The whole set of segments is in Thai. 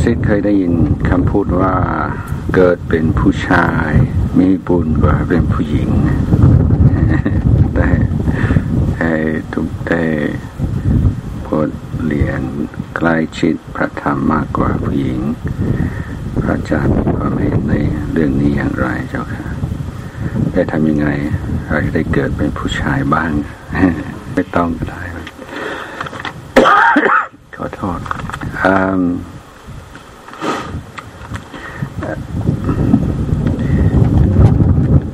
ซิดเคยได้ยินคำพูดว่าเกิดเป็นผู้ชายมีบุญกว่าเป็นผู้หญิง แต่ให้ทุกแต่บทเรียนใกล้ชิดพระธรรมมากกว่าผู้หญิง พระอาจารย์ความเห็นในเรื่องนี้อย่างไรเจ้าค่ะ ได้ทำยังไงเราจะได้เกิดเป็นผู้ชายบ้าง ไม่ต้องก็ได้ ขอโทษ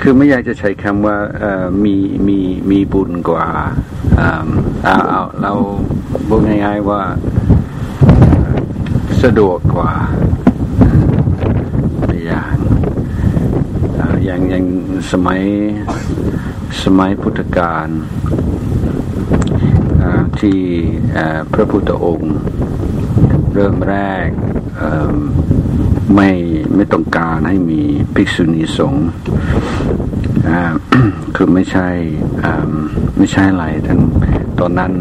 คือไม่อยากจะใช้คำว่ามีมีมีบุญกว่าเอาเอาเราบอกง่ายๆว่าสะดวกกว่าอย่างอย่างอย่างสมัยสมัยพุทธกาล ที่พระพุทธองค์ เริ่มแรกไม่ไม่ต้องการให้มีภิกษุณีสงฆ์คือไม่ใช่ไม่ใช่อะไรทั้งตอนนั้น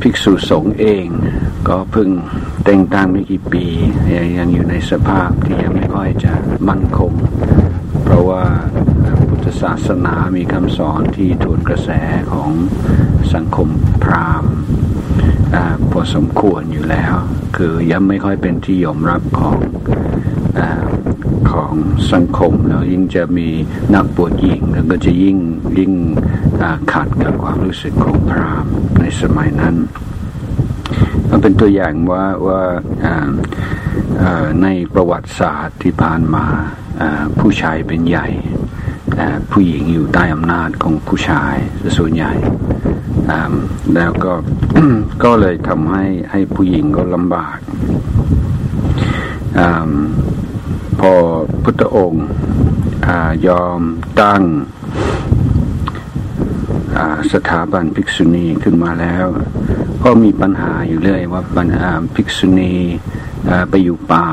ภิกษุสงฆ์เองก็เพิ่งแต่งตั้งไม่กี่ปียังอยู่ในสภาพที่ยังไม่ค่อยจะมั่นคง เพราะว่า ทธศาสนามีคำสอนที่ถูกกระแสของสังคมพราหมณ์พอสมควรอยู่แล้ว คือยังไม่ค่อยเป็นที่ยอมรับของอของสังคมแล้วยิ่งจะมีนักบวชหญิงแล้วก็จะยิ่งยิ่งขัดกับความรู้สึกของพราหมณ์ในสมัยนั้นมันเป็นตัวอย่างว่าว่าในประวัติศาสตร์ที่ผ่านมาผู้ชายเป็นใหญ่ ผู้หญิงอยู่ใต้อำนาจของผู้ชายส่วนใหญ่แล้วก็ก็เลยทำให้ให้ผู้หญิงก็ลำบากอพอพุทธองค์ยอมตั้งสถาบันภิกษุณีขึ้นมาแล้ว ก็มีปัญหาอยู่เรื่อยว่าปัญหาภิกษุณีไปอยู่ป่า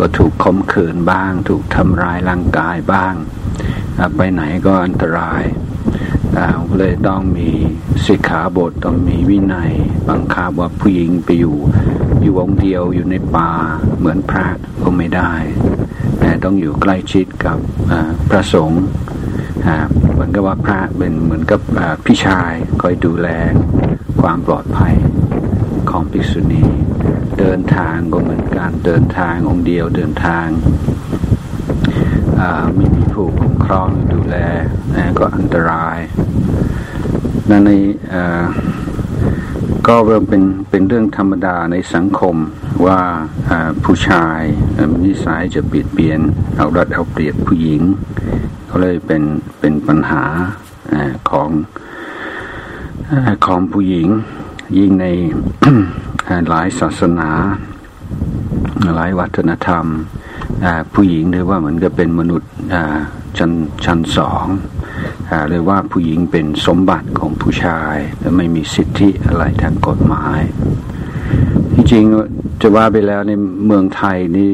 ก็ถูกคมขืนบ้าง ถูกทำร้ายร่างกายบ้าง ไปไหนก็อันตรายเลยต้องมีสิกขาบทต้องมีวินัย บังคับว่าผู้หญิงไปอยู่อยู่องเดียวอยู่ในป่าเหมือนพระก็ไม่ได้ แต่ต้องอยู่ใกล้ชิดกับพระสงฆ์เหมือนกับว่าพระเป็นเหมือนกับพี่ชายคอยดูแลความปลอดภัยของภิกษุณีเดินทางก็เหมือนการเดินทางองค์เดียวเดินทางไม่มีผู้ ครองดูแลก็อันตรายนั่นในก็เริ่มเป็นเป็นเรื่องธรรมดาในสังคมว่าผู้ชายนิสัยจะเปลี่ยนเปลี่ยนเอารัดเอาเปรียบผู้หญิง ก็เลยเป็นเป็นปัญหาของของผู้หญิง ยิ่งในหลายศาสนา หลายวัฒนธรรมผู้หญิงเรียกว่าเหมือนกับเป็นมนุษย์ ชั้นชั้นสองเรียกว่าผู้หญิงเป็นสมบัติของผู้ชายและไม่มีสิทธิอะไรทางกฎหมาย ที่จริงจะว่าไปแล้วในเมืองไทยนี่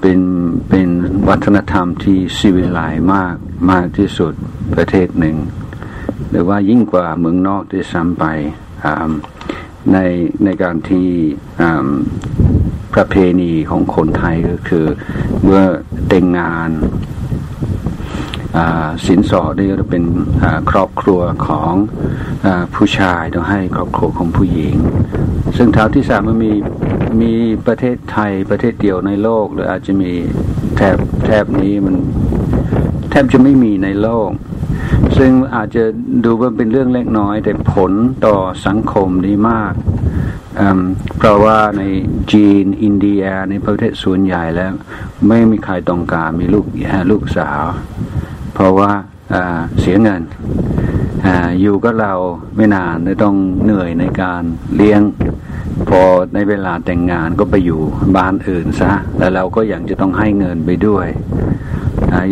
เป็นเป็นวัฒนธรรมที่สิวิไลมากมากที่สุดประเทศหนึ่ง หรือว่ายิ่งกว่าเมืองนอกที่ซ้ำไปในในการที่ประเพณีของคนไทยก็คือ เมื่อแต่งงาน สินสอดนี่จะเป็นครอบครัวของอผู้ชายต้องให้ครอบครัวของผู้หญิง ซึ่งเท่าที่สามมันมีมีประเทศไทยประเทศเดียวในโลก หรืออาจจะมีแถบแถบนี้มันแทบจะไม่มีในโลก ซึ่งอาจจะดูว่าเป็นเรื่องเล็กน้อย แต่ผลต่อสังคมดีมากเพราะว่าในจีนอินเดียในประเทศส่วนใหญ่แล้ว ไม่มีใครต้องการมีลูกลูกสาว เพราะว่าเสียเงินออยู่กับเราไม่นานต้องเหนื่อยในการเลี้ยง พอในเวลาแต่งงานก็ไปอยู่บ้านอื่นซะแล้วเราก็ยังจะต้องให้เงินไปด้วย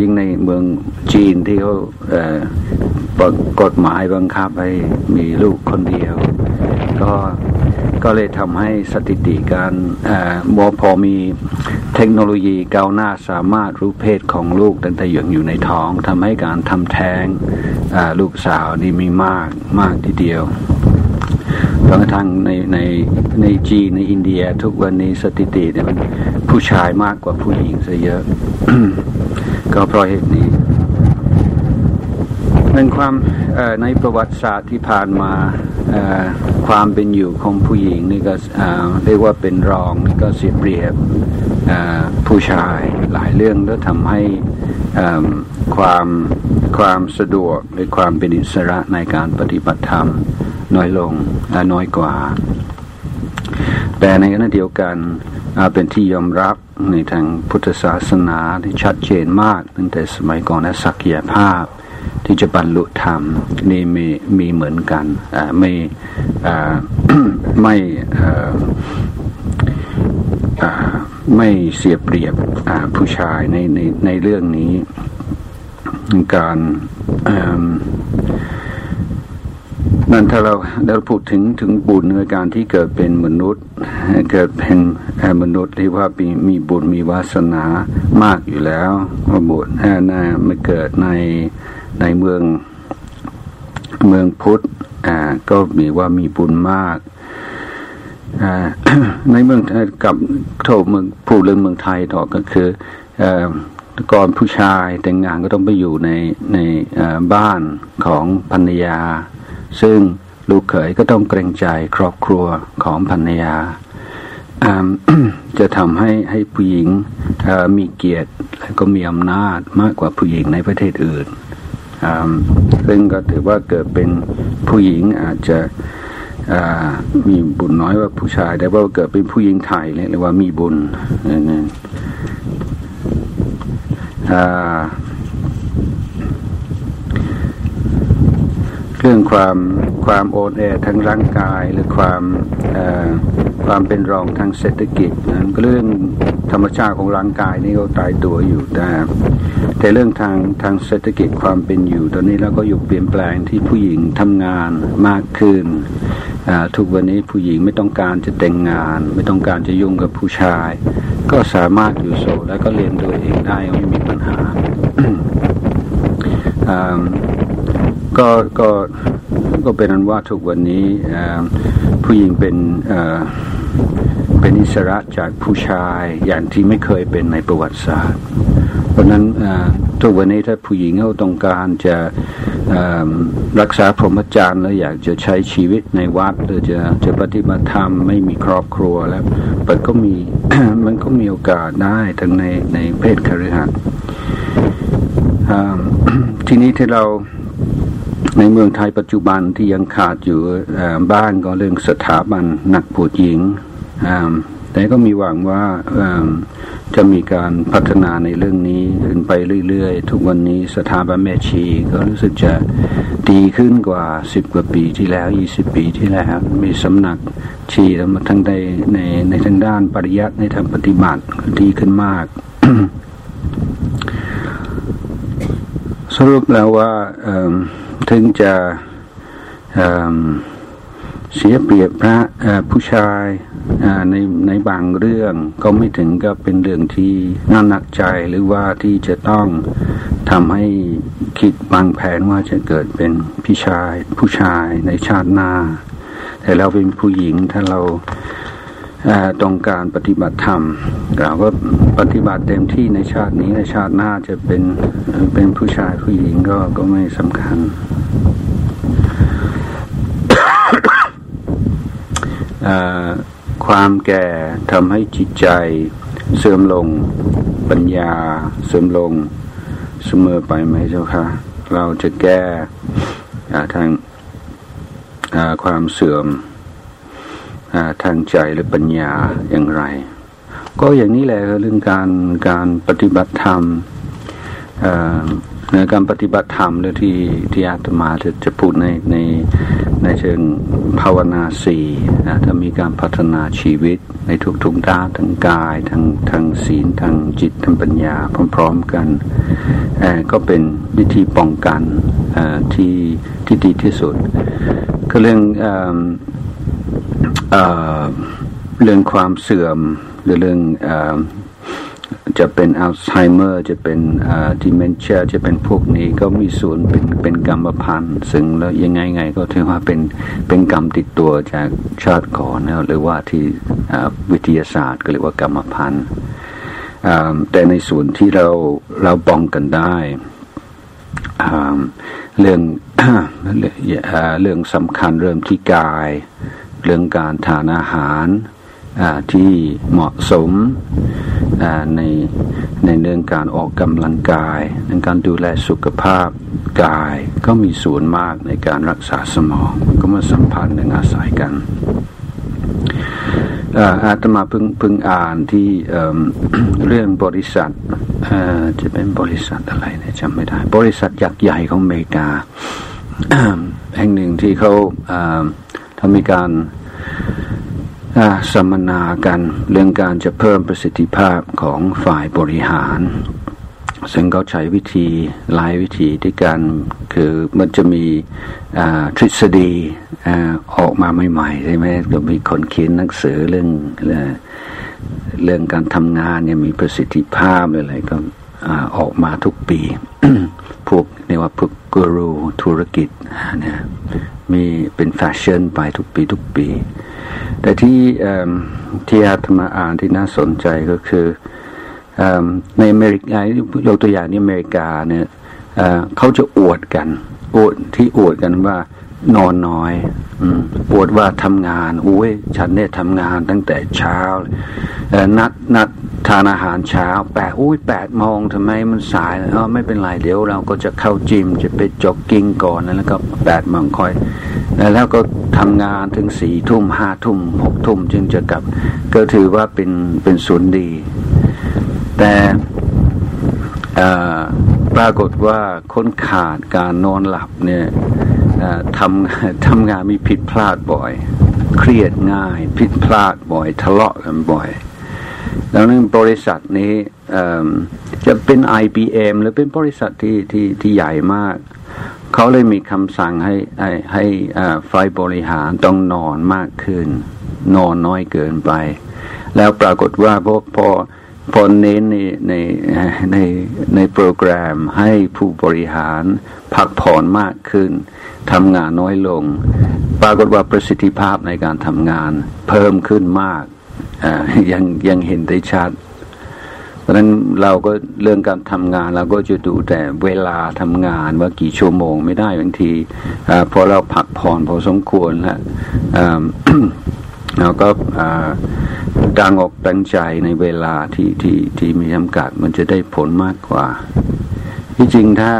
ยิ่งในเมืองจีนที่เขากฎหมายบังคับให้มีลูกคนเดียว ก็ ก็เลยทำให้สถิติการมอพอมีเทคโนโลยีก้าวหน้าสามารถรู้เพศของลูกตั้งแต่ยังอยู่ในท้องทำให้การทำแท้งลูกสาวนี่มีมากมากทีเดียวจนกระทั่งในในในจีนในอินเดีย ทุกวันนี้สถิติเนี่ยมันผู้ชายมากกว่าผู้หญิงซะเยอะ ก็เพราะเหตุนี้ในความในประวัติศาสตร์ที่ผ่านมา ความเป็นอยู่ของผู้หญิงนี่ก็เรียกว่าเป็นรองนี่ก็เสียเปรียบผู้ชายหลายเรื่องแล้วทำให้ความความสะดวกหรือความเป็นอิสระในการปฏิบัติธรรมน้อยลงน้อยกว่า แต่ในขณะเดียวกันเป็นที่ยอมรับในทางพุทธศาสนาที่ชัดเจนมากตั้งแต่สมัยก่อนและศักยภาพ ที่จะบรรลุธรรมนี่มีมีเหมือนกันไม่ไม่ไม่เสียเปรียบผู้ชายในในในเรื่องนี้ การนั่นถ้าเราเราพูดถึงถึงบุญในการที่เกิดเป็นมนุษย์ เกิดเป็นมนุษย์ที่ว่ามีมีบุญมีวาสนามากอยู่แล้วบุญน่ามาเกิดใน ในเมืองเมืองพุทธอ่าก็มีว่ามีบุญมากอ่าในเมืองกับโทเมืองพูดเรื่องเมืองไทยต่อก็คือก่อนผู้ชายแต่งงานก็ต้องไปอยู่ในในบ้านของภรรยา ซึ่งลูกเขยก็ต้องเกรงใจครอบครัวของภรรยา จะทำให้ให้ผู้หญิงมีเกียรติและก็มีอำนาจมากกว่าผู้หญิงในประเทศอื่น ซึ่งก็ถือว่าเกิดเป็นผู้หญิงอาจจะมีบุญน้อยว่าผู้ชาย แต่ว่าเกิดเป็นผู้หญิงไทยเรียกว่ามีบุญนั่น เรื่องความความโอนแอทั้งร่างกาย หรือความความเป็นรองทางเศรษฐกิจนั้นเรื่องธรรมชาติของร่างกายนี่ก็ตายตัวอยู่แต่แต่เรื่องทางทางเศรษฐกิจความเป็นอยู่ ตอนนี้เราก็อยู่เปลี่ยนแปลงที่ผู้หญิงทำงานมากขึ้นทุกวันนี้ผู้หญิงไม่ต้องการจะแต่งงาน ไม่ต้องการจะยุ่งกับผู้ชาย ก็สามารถอยู่โสดแล้วก็เรียนตัวเองได้ไม่มีปัญหา ก็ก็ก็เป็นนั้นว่าทุกวันนี้ผู้หญิงเป็นเป็นอิสระจากผู้ชายอย่างที่ไม่เคยเป็นในประวัติศาสตร์ เพราะนั้นทุกวันนี้ถ้าผู้หญิงเขาต้องการจะรักษาพรหมจรรย์แล้วอยากจะใช้ชีวิตในวัดหรือจะจะปฏิบัติธรรมไม่มีครอบครัวแล้วมันก็มีมันก็มีโอกาสได้ทั้งในในเพศคฤหัสถ์ทีนี้ที่เรา ในเมืองไทยปัจจุบันที่ยังขาดอยู่บ้านก็เรื่องสถาบันนักบวชหญิง แต่ก็มีหวังว่าจะมีการพัฒนาในเรื่องนี้ขึ้นไปเรื่อยๆ ทุกวันนี้สถาบันแม่ชีก็รู้สึกจะดีขึ้นกว่าสิบกว่าปีที่แล้วยี่สิบปีที่แล้ว มีสำนักชีแล้วมาทั้งในในในทางด้านปริยัติในทางปฏิบัติดีขึ้นมาก ส รุปแล้วว่าถึงจะเสียเปรียบพระผู้ชายในในบางเรื่องก็ไม่ถึงกับเป็นเรื่องที่น่าหนักใจหรือว่าที่จะต้องทำให้คิดบางแผนว่าจะเกิดเป็นพี่ชายผู้ชายในชาติหน้า แต่เราเป็นผู้หญิงถ้าเรา ต้องการปฏิบัติธรรมเราก็ปฏิบัติเต็มที่ในชาตินี้ในชาติหน้าจะเป็นเป็นผู้ชายผู้หญิงก็ก็ไม่สำคัญความแก่ทำให้จิตใจเสื่อมลงปัญญาเสื่อมลงเสมอไปไหมเจ้าคะเราจะแก้ทางความเสื่อม ทางใจหรือปัญญาอย่างไร ก็อย่างนี้แหละเรื่องการการปฏิบัติธรรมในการปฏิบัติธรรมหรือที่ที่อาตมาจะจะพูดในในในเชิงภาวนาสี่นะถ้ามีการพัฒนาชีวิตในทุกๆด้านทั้งกายทั้งทั้งศีลทั้งจิตทั้งปัญญาพร้อมๆกันก็เป็นวิธีป้องกันที่ที่ดีที่สุดก็เรื่อง เรื่องความเสื่อมหรือเรื่องจะเป็นอัลไซเมอร์ จะเป็นดิเมนเชียจะเป็นพวกนี้ก็มีส่วนเป็นเป็นกรรมพันธุ์ซึ่งแล้วยังไงไงก็ถือว่าเป็นเป็นกรรมติดตัวจากชาติก่อนนะหรือว่าที่วิทยาศาสตร์ก็เรียกว่ากรรมพันธุ์แต่ในส่วนที่เราเราป้องกันได้เรื่องเรื่องสำคัญเริ่มที่กาย เรื่องการทานอาหารที่เหมาะสมในในเรื่องการออกกำลังกายในการดูแลสุขภาพกายก็มีส่วนมากในการรักษาสมองก็มาสัมพันธ์หนึ่งอาศัยกันอาตมาเพิ่งเพิ่งอ่านที่เรื่องบริษัทจะเป็นบริษัทอะไรนี่ยจำไม่ได้ บริษัทยักษ์ใหญ่ของอเมริกา แห่งหนึ่งที่เขา ทำมีการสัมมนากันเรื่องการจะเพิ่มประสิทธิภาพของฝ่ายบริหาร ซึ่งเขาใช้วิธีหลายวิธีที่กันคือมันจะมีทฤษฎีออกมาใหม่ๆใช่ไหมก็มีคนเขียนหนังสือเรื่องเรื่องการทำงานเนี่ยมีประสิทธิภาพอะไรก็ออกมาทุกปี พวกเรียกว่าพวกกูรูธุรกิจเนี่ยมีเป็นแฟชั่นไปทุกปีทุกปี แต่ที่ที่อาตมาอ่านที่น่าสนใจก็คือในอเมริกายกตัวอย่างนี้อเมริกาเนี่ยเขาจะอวดกัน อวดที่อวดกันว่า นอนน้อยอวดว่าทำงานอุ้ยฉันเนี่ยทำงานตั้งแต่เช้านัดนัดทานอาหารเช้าแปดอุ้ยแปดโมงทำไมมันสายอ๋อไม่เป็นไรเดี๋ยวเราก็จะเข้าจิมจะไปจ็อกกิ้งก่อนแล้วก็แปดโมงค่อยแล้วก็ทำงานถึงสี่ทุ่มห้าทุ่มหกทุ่มจึงจะกลับ ก็ถือว่าเป็นเป็นศูนย์ดี แต่ปรากฏว่าคนขาดการนอนหลับเนี่ย ทำทำงานมีผิดพลาดบ่อย เครียดง่าย ผิดพลาดบ่อย ทะเลาะกันบ่อยดังนั้นบริษัทนี้จะเป็น IBM หรือเป็นบริษัทที่ที่ที่ใหญ่มาก เขาเลยมีคำสั่งให้ให้ให้ฝ่ายบริหารต้องนอนมากขึ้น นอนน้อยเกินไป แล้วปรากฏว่าพอพอพอเน้นในในในในโปรแกรมให้ผู้บริหารพักผ่อนมากขึ้น ทำงานน้อยลง ปรากฏว่าประสิทธิภาพในการทำงาน เพิ่มขึ้นมากยังยังเห็นได้ชัด เพราะนั้นเราก็เรื่องการทำงานเราก็จะดูแต่เวลาทำงานว่ากี่ชั่วโมงไม่ได้บางทีอพอเราพักผ่อนพอสมควรแล้วเราก็ดังออกตั้งใจในเวลาที่ที่ที่มีจำกัดมันจะได้ผลมากกว่า ที่จริงถ้า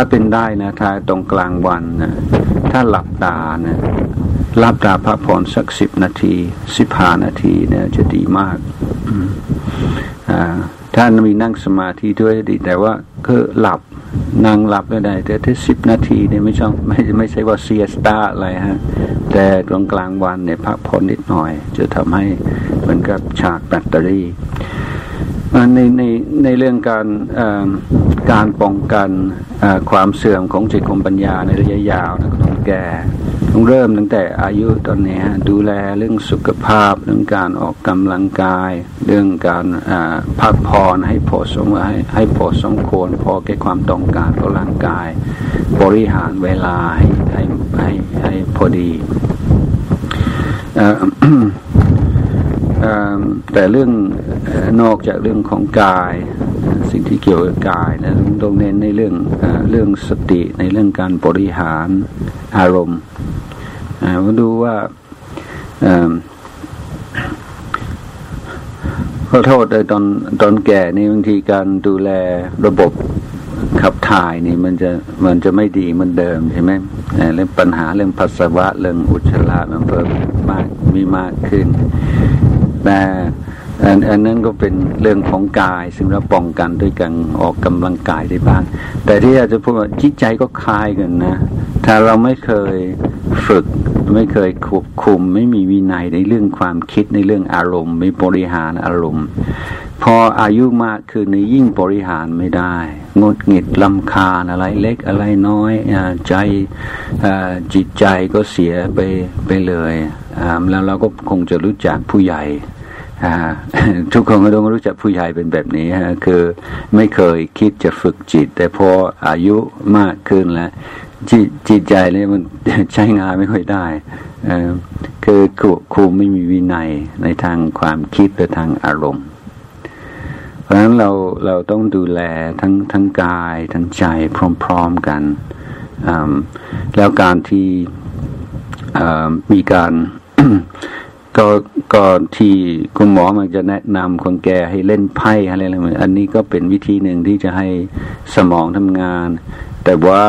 ถ้าเป็นได้นะถ้าตรงกลางวันนะถ้าหลับตานะรับตาพักผ่อนสักสิบนาทีสิบห้านาทีเนี่ยจะดีมากอถ้ามีนั่งสมาธิด้วยดี แต่ว่าก็หลับนั่งหลับก็ได้ แต่ถ้าสิบนาทีเนี่ยไม่ช่ไม่ไม่ใช่ว่าเซียสตาอะไรฮะ แต่ตรงกลางวันเนี่ยพักผ่อนนิดหน่อย จะทำให้เหมือนกับฉากแบตเตอรี่ ในในในเรื่องการการป้องกันความเสื่อมของจิตของปัญญาในระยะยาวนะต้องแก่ต้องเริ่มตั้งแต่อายุตอนนี้ดูแลเรื่องสุขภาพ เรื่องการออกกำลังกาย เรื่องการพักผ่อนให้พอสมให้ให้พอสมควรพอแก่ความต้องการของร่างกาย บริหารเวลาให้ให้ให้ให้พอดี แต่เรื่องนอกจากเรื่องของกาย สิ่งที่เกี่ยวกับกายนะต้องเน้นในเรื่องเรื่องสติในเรื่องการบริหารอารมณ์มาดูว่าขอโทษเลยตอนตอนแก่นี่บางทีการดูแลระบบขับถ่ายนี่มันจะมันจะไม่ดีเหมือนเดิมใช่ไหมเรื่องปัญหาเรื่องปัสสาวะเรื่องอุจจาระมันเพิ่มมากมีมากขึ้น แต่อันนั้นก็เป็นเรื่องของกายซึ่งเราป้องกันด้วยการออกกำลังกายได้บ้าง แต่ที่อาจจะพูดว่าจิตใจก็คลายกันนะ ถ้าเราไม่เคยฝึก ไม่เคยควบคุม ไม่มีวินัยในเรื่องความคิดในเรื่องอารมณ์ ไม่บริหารอารมณ์ พออายุมากคือในยิ่งบริหารไม่ได้ งดหงิดลำคาญอะไรเล็กอะไรน้อยอใจจิตใจก็เสียไปไปเลย แล้วเราก็คงจะรู้จักผู้ใหญ่ทุกคนก็ต้องรู้จักผู้ใหญ่เป็นแบบนี้ฮะคือไม่เคยคิดจะฝึกจิต แต่พออายุมากขึ้นแล้วจิตจิตใจเลยมันใช้งานไม่ค่อยได้คือครูครูไม่มีวินัยในทางความคิดและทางอารมณ์ เพราะฉะนั้นเราเราต้องดูแลทั้งทั้งกายทั้งใจพร้อม ๆกัน แล้วการที่มีการ ก็ก่อนที่คุณหมอมันจะแนะนำคนแก่ให้เล่นไพ่อะไรอะไรอนอันนี้ก็เป็นวิธีหนึ่งที่จะให้สมองทำงาน แต่ว่า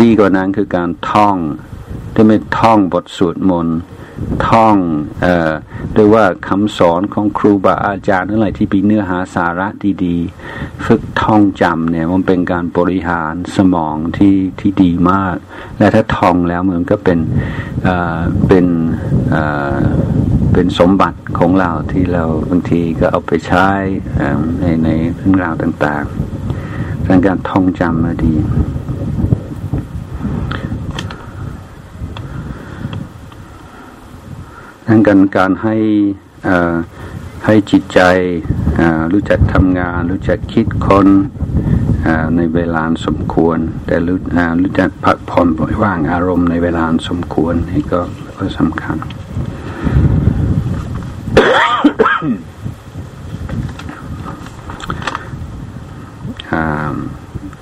ดีกว่านั้นคือการท่องที่ไม่ท่องบทสวดมนต์ ท่องเอ่อเรียว่าคำสอนของครูบาอาจารย์อะไรที่เป็นเนื้อหาสาระดีๆ ฝึกท่องจำเนี่ยมันเป็นการบริหารสมองที่ที่ดีมาก และถ้าท่องแล้วมันก็เป็นเอ่อเป็นเอ่อเป็นสมบัติของเราที่เราบางทีก็เอาไปใช้ในในเรื่องราวต่างๆการท่องจำมาดี ทั้งการการให้ให้จิตใจรู้จักทำงาน รู้จักคิดคนในเวลาสมควร แต่รู้รู้จักพักผ่อนปล่อยวางอารมณ์ในเวลาสมควรนี่ก็ก็สำคัญ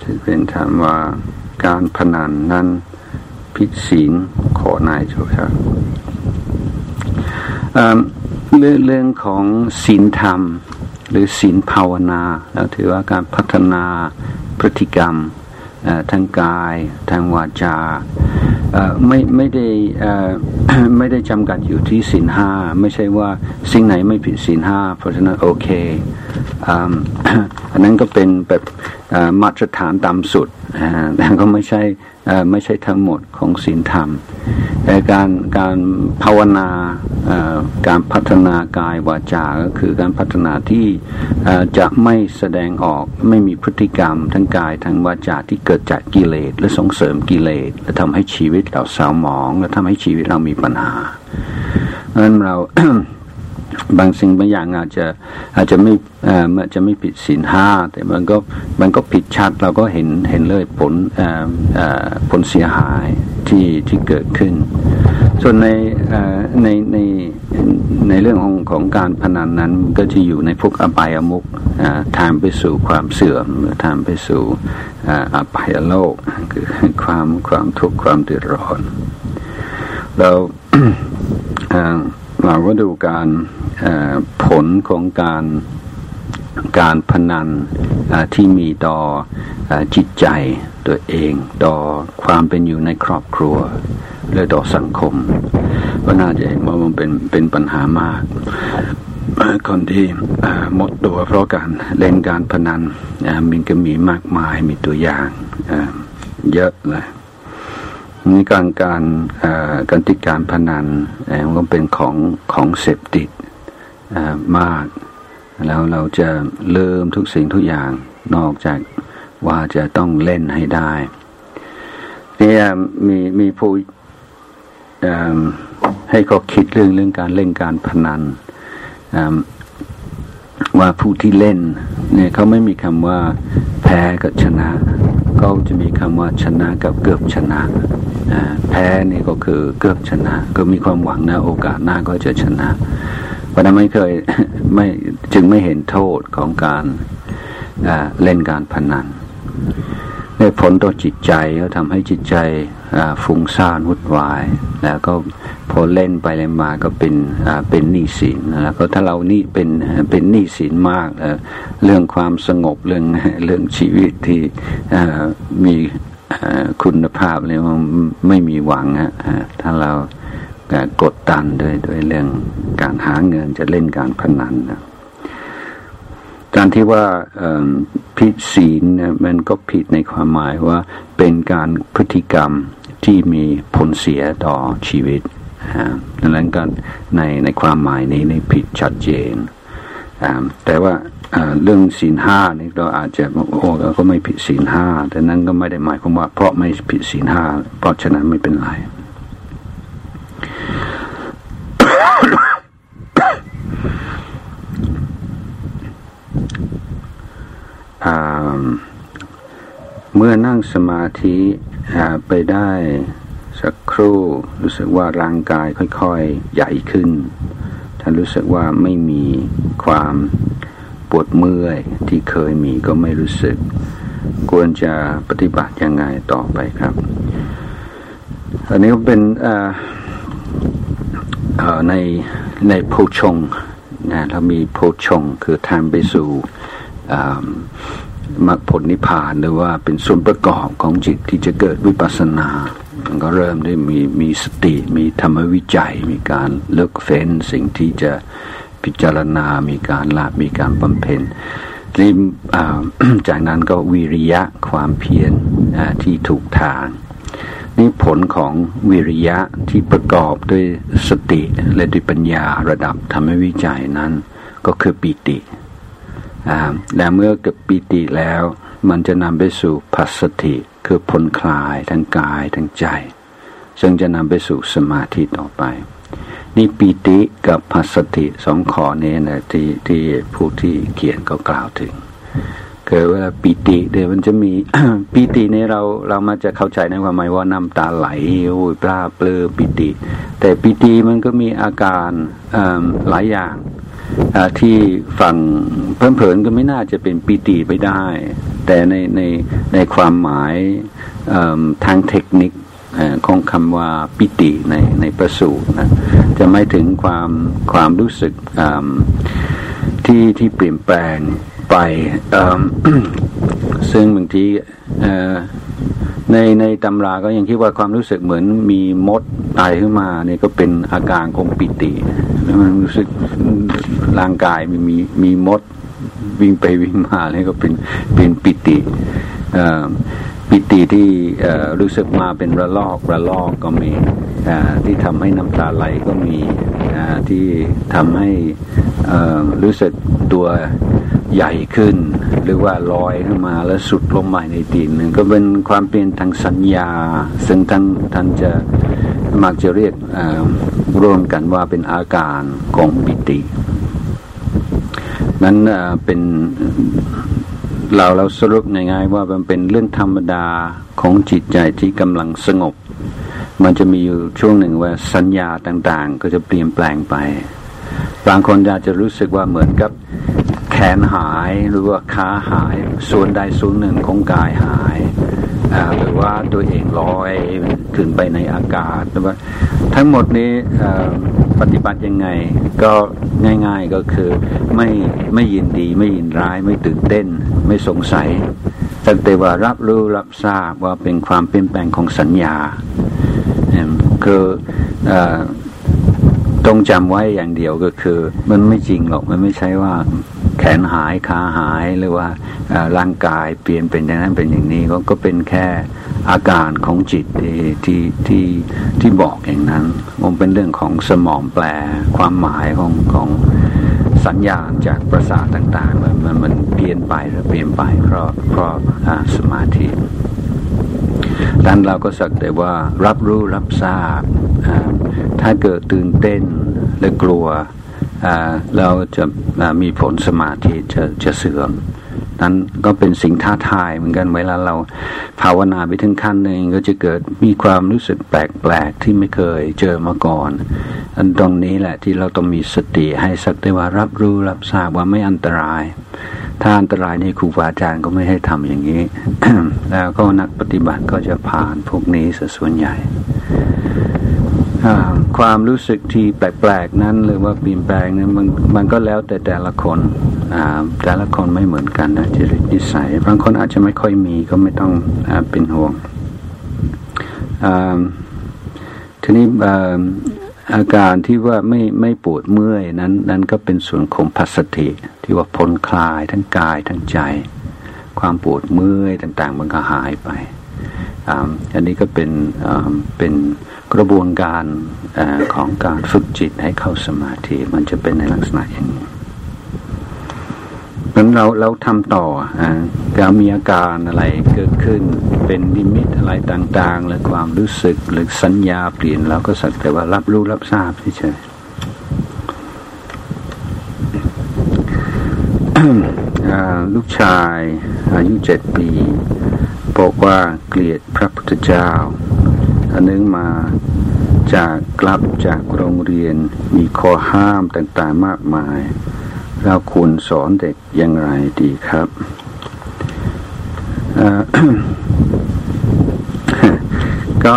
ที่เป็นถามว่าการพนันนั้นพิดศีลขอนายเจุครับ เรื่องเรื่องของศีลธรรม หรือศีลภาวนาเราถือว่าการพัฒนาพฤติกรรมทางกายทางวาจาไม่ไม่ได้ไม่ได้จำกัดอยู่ที่ศีลห้าไม่ใช่ว่าสิ่งไหนไม่ผิดศีลห้าเพราะฉะนั้นโอเค อันนั้นก็เป็นแบบมาตรฐานต่ำสุดแต่ก็ไม่ใช่ไม่ใช่ทั้งหมดของศีลธรรม แต่การการภาวนาการพัฒนากายวาจา ก็คือการพัฒนาที่จะไม่แสดงออกไม่มีพฤติกรรมทั้งกายทั้งวาจาที่เกิดจากกิเลสและส่งเสริมกิเลสและทำให้ชีวิตเราเศร้าหมอง และทำให้ชีวิตเรามีปัญหาเพราะนั้นเรา บางสิ่งบางอย่างอาจจะอาจจะไม่อ่ามันจะไม่ผิดศีลห้าแต่มันก็มันก็ผิดชัดเราก็เห็นเห็นเลยผลอ่าอ่าผลเสียหายที่ที่เกิดขึ้น ส่วนในในในในเรื่องของของการพนันนั้นก็จะอยู่ในพวกอบายมุกทางไปสู่ความเสื่อมหรือทางไปสู่อภัยโลกคือความความทุกข์ความเดือดร้อนเรา เราก็ดูการผลของการการพนันที่มีต่อจิตใจตัวเอง ต่อความเป็นอยู่ในครอบครัวและต่อสังคม ก็น่าจะเห็นว่ามันเป็นเป็นปัญหามาก คนที่หมดตัวเพราะการเล่นการพนันมันก็มีมากมายมีตัวอย่างเยอะเลย นี่การการการติดการพนันมันก็เป็นของของเสพติดมาก แล้วเราจะเริ่มทุกสิ่งทุกอย่างนอกจากว่าจะต้องเล่นให้ได้เนี่ยมีมีผู้ให้เขาคิดเรื่องเรื่องการเล่นการพนันว่าผู้ที่เล่นเนี่ยเขาไม่มีคำว่าแพ้กับชนะ ก็จะมีคำว่าชนะกับเกือบชนะแพ้นี่ก็คือเกือบชนะ ก็มีความหวังนะโอกาสหน้าก็จะชนะ เพราะนั้นไม่เคยไม่จึงไม่เห็นโทษของการเล่นการพนันได้ผลต่อจิตใจก็ทำให้จิตใจ ฟุ้งซ่านวุ่นวาย แล้วก็พอเล่นไปเลยมาก็เป็นเป็นหนี้สินแล้วก็ถ้าเรานี่เป็นเป็นหนี้สินมากเรื่องความสงบเรื่องเรื่องชีวิตที่มีคุณภาพเลยมันไม่มีหวังฮะถ้าเรากดตันด้วยด้วยเรื่องการหาเงินจะเล่นการพนันนะการที่ว่าผิดศีลมันก็ผิดในความหมายว่าเป็นการพฤติกรรม ที่มีผลเสียต่อชีวิตดังนั้นก็ในในความหมายนี้นี่ผิดชัดเจน แต่ว่าเรื่องศีลห้านี่เราอาจจะโอ้ก็ไม่ผิดศีลห้าแต่นั้นก็ไม่ได้หมายความว่า เพราะไม่ผิดศีลห้าเพราะฉะนั้นไม่เป็นไรเมื่อนั่งสมาธิ ไปได้สักครู่รู้สึกว่าร่างกายค่อยๆ ใหญ่ขึ้น ท่านรู้สึกว่าไม่มีความปวดเมื่อยที่เคยมีก็ไม่รู้สึก ควรจะปฏิบัติยังไงต่อไปครับ อันนี้ก็เป็นในในโพชงนะเรามีโพชงคือทางไปสู่ มรรคผลนิพพานหรือว่าเป็นส่วนประกอบของจิตที่จะเกิดวิปัสสนา มันก็เริ่มได้มีมีสติ มีธรรมวิจัย มีการเลิกเฟ้นสิ่งที่จะพิจารณา มีการละมีการบำเพ็ญที่จากนั้นก็วิริยะความเพียรที่ถูกทางนี่ผลของวิริยะที่ประกอบด้วยสติและด้วยปัญญาระดับธรรมวิจัยนั้น ก็คือปิติ และเมื่อเกิดปิติแล้ว มันจะนำไปสู่ปัสสติคือผลคลายทั้งกายทั้งใจ ซึ่งจะนำไปสู่สมาธิต่อไป นี่ปิติกับปัสสติสองข้อนี้นะที่ที่ผู้ที่เขียนก็กล่าวถึงคือเวลาปิติเดี๋ยวมันจะมีปิติในเราเรามาจะเข้าใจในความหมายว่าน้ำตาไหลโอ้ยปลาเปลือปิติ แต่ปิติมันก็มีอาการหลายอย่าง ที่ฝั่งเพิ่มเผินก็ไม่น่าจะเป็นปิติไปได้ แต่ในในในความหมายทางเทคนิคของคำว่าปิติในในประสูตรนะจะไม่ถึงความความรู้สึกที่ที่เปลี่ยนแปลง ไปซึ่งบางทีในในตำราก็ยังคิดว่าความรู้สึกเหมือนมีมดตายขึ้นมาเนี่ยก็เป็นอาการของปิติมันรู้สึกร่างกายมีมีมีมดวิ่งไปวิ่งมาเนี่ยก็เป็นเป็นปิติปิติที่รู้สึกมาเป็นระลอกระลอกก็มีที่ทำให้น้ำตาไหลก็มีที่ทำให้รู้สึกตัว ใหญ่ขึ้น หรือว่าลอยขึ้นมาแล้วสุดลงมาในดินก็เป็นความเปลี่ยนทางสัญญา ซึ่งท่านท่านจะมักจะเรียกร่วมกันว่าเป็นอาการของปิติ นั้นเป็นเราเราสรุปง่ายๆว่ามันเป็นเรื่องธรรมดาของจิตใจที่กำลังสงบ มันจะมีอยู่ช่วงหนึ่งว่าสัญญาต่างๆ ก็จะเปลี่ยนแปลงไป บางคนอาจจะรู้สึกว่าเหมือนกับ ขนหายหรือว่าขาหายส่วนใดส่วนหนึ่งของกายหายหรือว่าตัวเองลอยขึ้นไปในอากาศหรือว่าทั้งหมดนี้ปฏิบัติยังไงก็ง่าย ๆก็คือไม่ไม่ยินดีไม่ยินร้ายไม่ตื่นเต้น ไม่สงสัยแต่แต่ว่ารับรู้รับทราบว่าเป็นความเปลี่ยนแปลงของสัญญาคือต้องจำไว้อย่างเดียวก็คือ มันไม่จริงหรอกมันไม่ใช่ว่า แขนหายขาหายหรือว่าร่างกายเปลี่ยนเป็นอย่างนั้นเป็นอย่างนี้ก็ก็เป็นแค่อาการของจิตที่ที่ที่ที่บอกอย่างนั้น มันเป็นเรื่องของสมองแปลความหมายของของสัญญาณจากประสาทต่างๆมันมันมันเปลี่ยนไปหรือเปลี่ยนไปเพราะเพราะสมาธิดังเราก็สักแต่ว่ารับรู้รับทราบ ถ้าเกิดตื่นเต้นหรือกลัว เราจะมีผลสมาธิจะจะเสื่อมนั้นก็เป็นสิ่งท้าทายเหมือนกันเวลาเราภาวนาไปถึงขั้นหนึ่งก็จะเกิดมีความรู้สึกแปลกๆที่ไม่เคยเจอมาก่อน อันตรงนี้แหละที่เราต้องมีสติให้สักแต่ว่ารับรู้รับทราบว่าไม่อันตราย ถ้าอันตรายนี่ครูบาอาจารย์ก็ไม่ให้ทำอย่างนี้ แล้วก็นักปฏิบัติก็จะผ่านพวกนี้ส่วนใหญ่ ความรู้สึกที่แปลกๆนั้น หรือว่าเปลี่ยนแปลงนั้นมันมันก็แล้วแต่แต่ละคนแต่ละคนไม่เหมือนกันนะจริตนิสัยบางคนอาจจะไม่ค่อยมีก็ไม่ต้องอเป็นห่วงทีนี้อาการที่ว่าไม่ไม่ปวดเมื่อยนั้น นั้นก็เป็นส่วนของพัสติที่ว่าพ้นคลายทั้งกายทั้งใจ ความปวดเมื่อยต่าง ๆ มันก็หายไปอันนี้ก็เป็นเป็น กระบวนการอของการฝึกจิตให้เข้าสมาธิมันจะเป็นในลักษณะอย่างนี้เพราเราเราทำต่อการมีอาการอะไรเกิดขึ้น เป็นนิมิตอะไรต่างๆ หรือความรู้สึกหรือสัญญาเปลี่ยนเราก็สักแต่ว่ารับรู้รับทราบเฉยลูกชายอายุเจ็ดปี บอกว่าเกลียดพระพุทธเจ้า อันนึงมาจากกลับจากโรงเรียนมีข้อห้ามต่างๆมากมาย เราควรสอนเด็กอย่างไรดีครับก็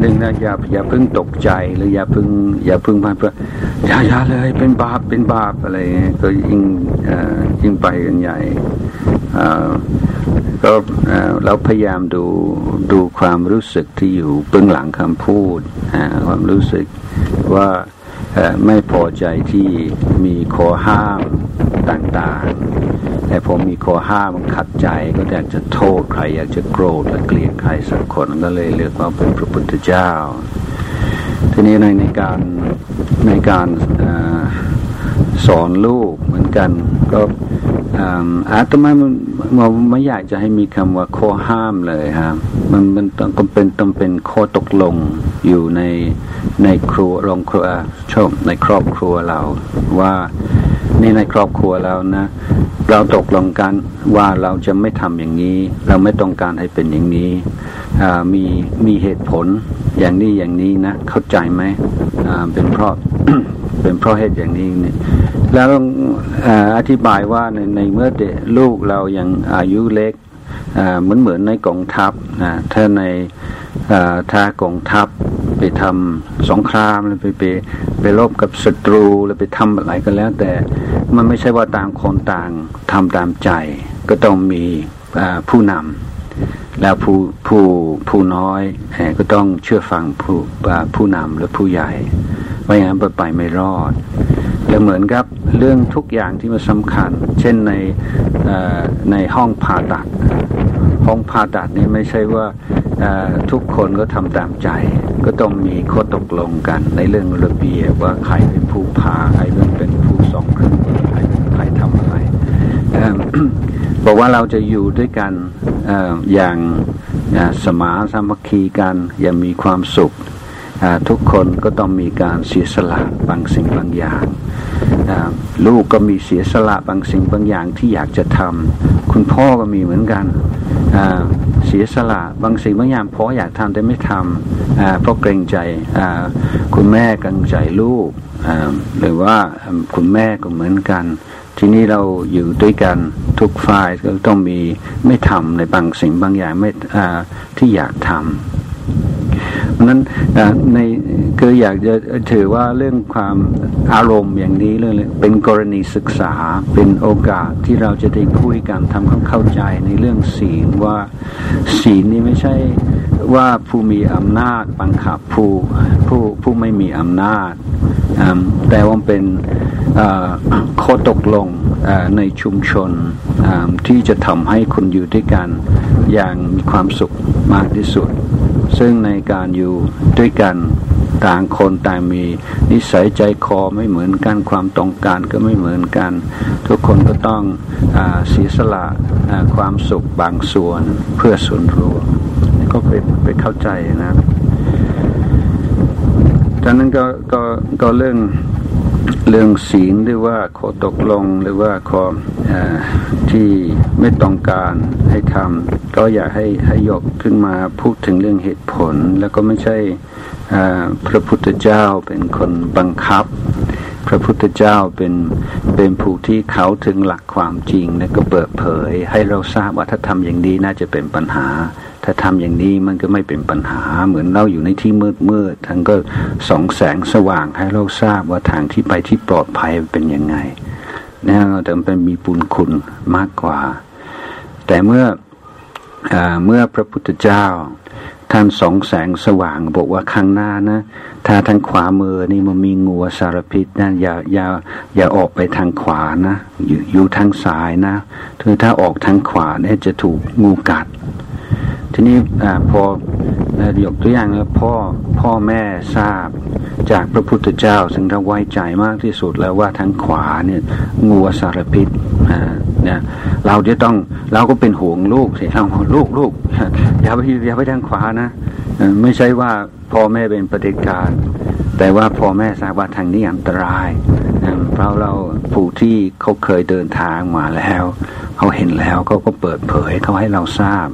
หนึ่งนะอย่าอย่าเพิ่งตกใจหรืออย่าเพิ่งอย่าเพิ่งพันเพื่ออย่าอย่าเลยเป็นบาปเป็นบาปอะไรก็ยิ่งยิ่งไปกันใหญ่ ก็เราพยายามดูดูความรู้สึกที่อยู่เบื้องหลังคำพูดความรู้สึกว่าไม่พอใจที่มีข้อห้ามต่างๆ แต่ผมมีข้อห้ามขัดใจก็อยากจะโทษใครอยากจะโกรธและเกลียดใครสักคนก็เลยเรียกว่าเป็นพระพุทธเจ้า ทีนี้ในในการในการสอนลูกเหมือนกันก็ อาตมามันไม่อยากจะให้มีคำว่าข้อห้ามเลยครับมันมันต้องเป็นต้องเป็นข้อตกลงอยู่ในในครัวโรงครัวชมในครอบครัวเราว่านี่ในครอบครัวเรานะ เราตกลงกันว่าเราจะไม่ทำอย่างนี้ เราไม่ต้องการให้เป็นอย่างนี้มีมีเหตุผลอย่างนี้อย่างนี้นะ เข้าใจไหมเป็นเพราะเป็นเพราะเหตุอย่างนี้นี่ แล้วอธิบายว่าในในเมื่อเด็กลูกเรายังอายุเล็กเหมือนเหมือนในกองทัพนะถ้าในถ้ากองทัพไปทำสงครามแล้วไปไปไปรบกับศัตรูแล้วไปทำอะไรก็แล้ว แต่มันไม่ใช่ว่าต่างคนต่างทำตามใจ ก็ต้องมีผู้นำแล้วผู้ผู้ผู้น้อยก็ต้องเชื่อฟังผู้ผู้นำหรือผู้ใหญ่ไม่อย่างนั้นไปไม่รอด และเหมือนกับเรื่องทุกอย่างที่มันสำคัญ เช่นในในห้องผ่าตัด ห้องผ่าตัดนี่ไม่ใช่ว่าทุกคนก็ทำตามใจ ก็ต้องมีข้อตกลงกัน ในเรื่องระเบียบว่าใครเป็นผู้ผ่าใครเป็นผู้ส่องเครื่องมือใครใครทำอะไรบอกว่าเราจะอยู่ด้วยกันอย่างสมาสามัคคีกันอย่างมีความสุขทุกคนก็ต้องมีการเสียสละบางสิ่งบางอย่าง ลูกก็มีเสียสละบางสิ่งบางอย่างที่อยากจะทำคุณพ่อก็มีเหมือนกันเสียสละบางสิ่งบางอย่างพ่ออยากทำแต่ไม่ทำเพราะเกรงใจคุณแม่กังใจลูกหรือว่าคุณแม่ก็เหมือนกัน ทีนี้เราอยู่ด้วยกันทุกฝ่ายก็ต้องมีไม่ทำในบางสิ่งบางอย่างไม่ที่อยากทำ เพราะนั้นในคืออยากจะถือว่าเรื่องความอารมณ์อย่างนี้เรื่องเป็นกรณีศึกษาเป็นโอกาสที่เราจะได้คุยกันทำความเข้าใจในเรื่องศีลว่าศีลนี่ไม่ใช่ว่าผู้มีอำนาจบังคับผู้ผู้ผู้ไม่มีอำนาจ แต่ว่าเป็นข้อตกลงในชุมชนที่จะทำให้คนอยู่ด้วยกันอย่างมีความสุขมากที่สุด ซึ่งในการอยู่ด้วยกันต่างคนต่างมีนิสัยใจคอไม่เหมือนกันความต้องการก็ไม่เหมือนกัน ทุกคนก็ต้องอเสียสละความสุขบางส่วนเพื่อส่วนรวมก็ไปไปเข้าใจนะดังนั้นก็ก็ก็เรื่อง เรื่องศีลหรือว่าข้อตกลงหรือว่าข้อที่ไม่ต้องการให้ทำก็อยากให้ให้ยกขึ้นมาพูดถึงเรื่องเหตุผล แล้วก็ไม่ใช่พระพุทธเจ้าเป็นคนบังคับ พระพุทธเจ้าเป็นเป็นผู้ที่เขาถึงหลักความจริง แล้วก็เปิดเผย ให้เราทราบว่าถ้าทำอย่างนี้น่าจะเป็นปัญหา ถ้าทำอย่างนี้มันก็ไม่เป็นปัญหา เหมือนเราอยู่ในที่มืดมืดทั้งก็สองแสงสว่างให้เราทราบว่าทางที่ไปที่ปลอดภัยเป็นยังไงนะแต่เป็นมีปุญคุณมากกว่า แต่เมื่ออเมื่อพระพุทธเจ้า ท่านสองแสงสว่างบอกว่าข้างหน้านะ ถ้าทางขวามือนี่มันมีงัวสารพิษนะอย่าอย่าอย่าออกไปทางขวานะ อยู่อยู่ทางซ้ายนะคือถ้าออกทางขวาเนี่ยจะถูกงูกัด ทีนี้อพอยกตัวอย่างแล้วพ่อพ่อแม่ทราบจากพระพุทธเจ้าซึ่งเราไว้ใจมากที่สุดแล้วว่าทางขวาเนี่ยงัวสารพิษเนี่ยเราจะต้องเราก็เป็นห่วงลูกสิเราลูกลูกอย่าไปอย่าไปทางขวานะไม่ใช่ว่าพ่อแม่เป็นปฏิการ แต่ว่าพ่อแม่ทราบว่าทางนี้อันตรายเพราะเราผู้ที่เขาเคยเดินทางมาแล้วเขาเห็นแล้วเขาก็เปิดเผยเขาให้เราทราบ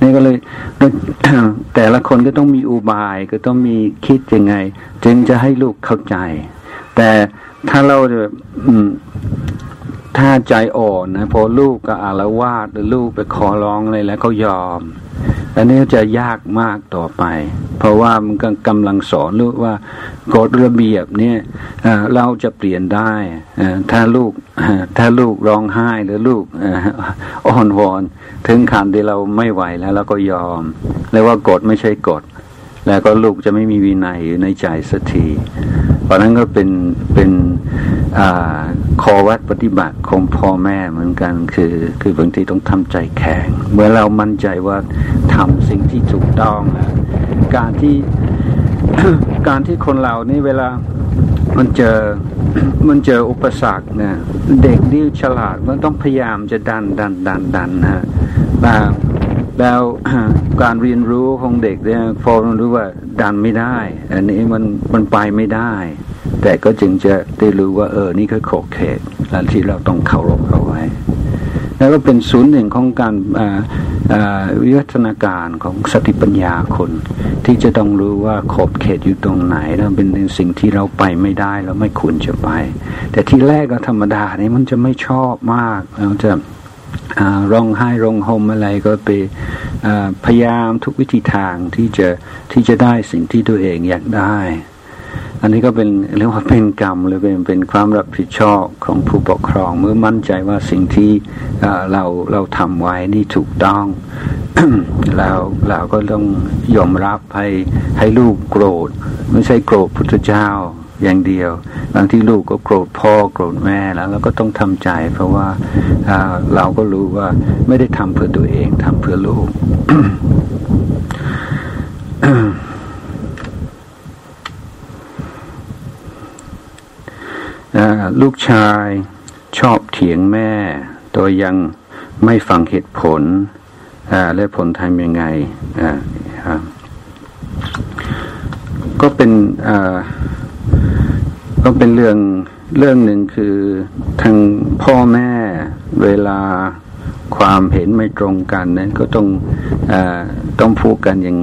นี่ก็เลยแต่ละคนก็ต้องมีอุบายก็ต้องมีคิดยังไง จึงจะให้ลูกเข้าใจ แต่ถ้าเราแบบถ้าใจอ่อนนะพอลูกก็อารวาสหรือลูกไปขอร้องอะไรแล้วเขายอม อันนี้จะยากมากต่อไป เพราะว่ามันกำลังสอนลูกว่ากฎระเบียบเนี่ยเราจะเปลี่ยนได้ถ้าลูกถ้าลูกร้องไห้หรือลูกอ่อนวอน ถึงขั้นที่เราไม่ไหวแล้วเราก็ยอม แล้วว่ากฎไม่ใช่กฎ แล้วก็ลูกจะไม่มีวินัยอยู่ในใจสักที ราะนั้นก็เป็นเป็นอคอวัดปฏิบัติของพ่อแม่เหมือนกันคือ คือบางทีต้องทำใจแข็งเมื่อเรามั่นใจว่าทำสิ่งที่ถูกต้องการที่การที่คนเรานี่เวลามันเจอมันเจออุปสรรคเนี่ยเด็กดิ้วฉลาดมันต้องพยายามจะดันดันดันดันนะแบบ แล้วการเรียนรู้ของเด็กเนี่ยพอรู้ว่าดันไม่ได้ อันนี้มันมันไปไม่ได้ แต่ก็จึงจะได้รู้ว่า เออ นี่คือขอบเขตและที่เราต้องเคารพเอาไว้ แล้วก็เป็นศูนย์หนึ่งของการวิวัฒนาการของสติปัญญาคน ที่จะต้องรู้ว่าขอบเขตอยู่ตรงไหน แล้วเป็นสิ่งที่เราไปไม่ได้เราไม่ควรจะไป แต่ที่แรกก็ธรรมดานี่มันจะไม่ชอบมากเราจะ ร้องไห้ร้องห่มอะไรก็ไปพยายามทุกวิธีทางที่จะที่จะได้สิ่งที่ตัวเองอยากได้ อันนี้ก็เป็นเรียกว่าเป็นกรรมหรือเป็นเป็นความรับผิดชอบของผู้ปกครอง เมื่อมั่นใจว่าสิ่งที่เราเราทำไว้นี่ถูกต้องแล้วเราก็ต้องยอมรับให้ให้ลูกโกรธ ไม่ใช่โกรธพุทธเจ้า อย่างเดียว บางที่ลูกก็โกรธพ่อโกรธแม่แล้วเราก็ต้องทำใจ เพราะว่าเราก็รู้ว่าไม่ได้ทำเพื่อตัวเองทำเพื่อลูกลูกชายชอบเถียงแม่ตัวยังไม่ฟังเหตุผลและผลทำยังไง ก็เป็น ก็เป็นเรื่องเรื่องหนึ่งคือทางพ่อแม่เวลา ความเห็นไม่ตรงกันนั้นก็ต้องอต้องพูดกันอย่าง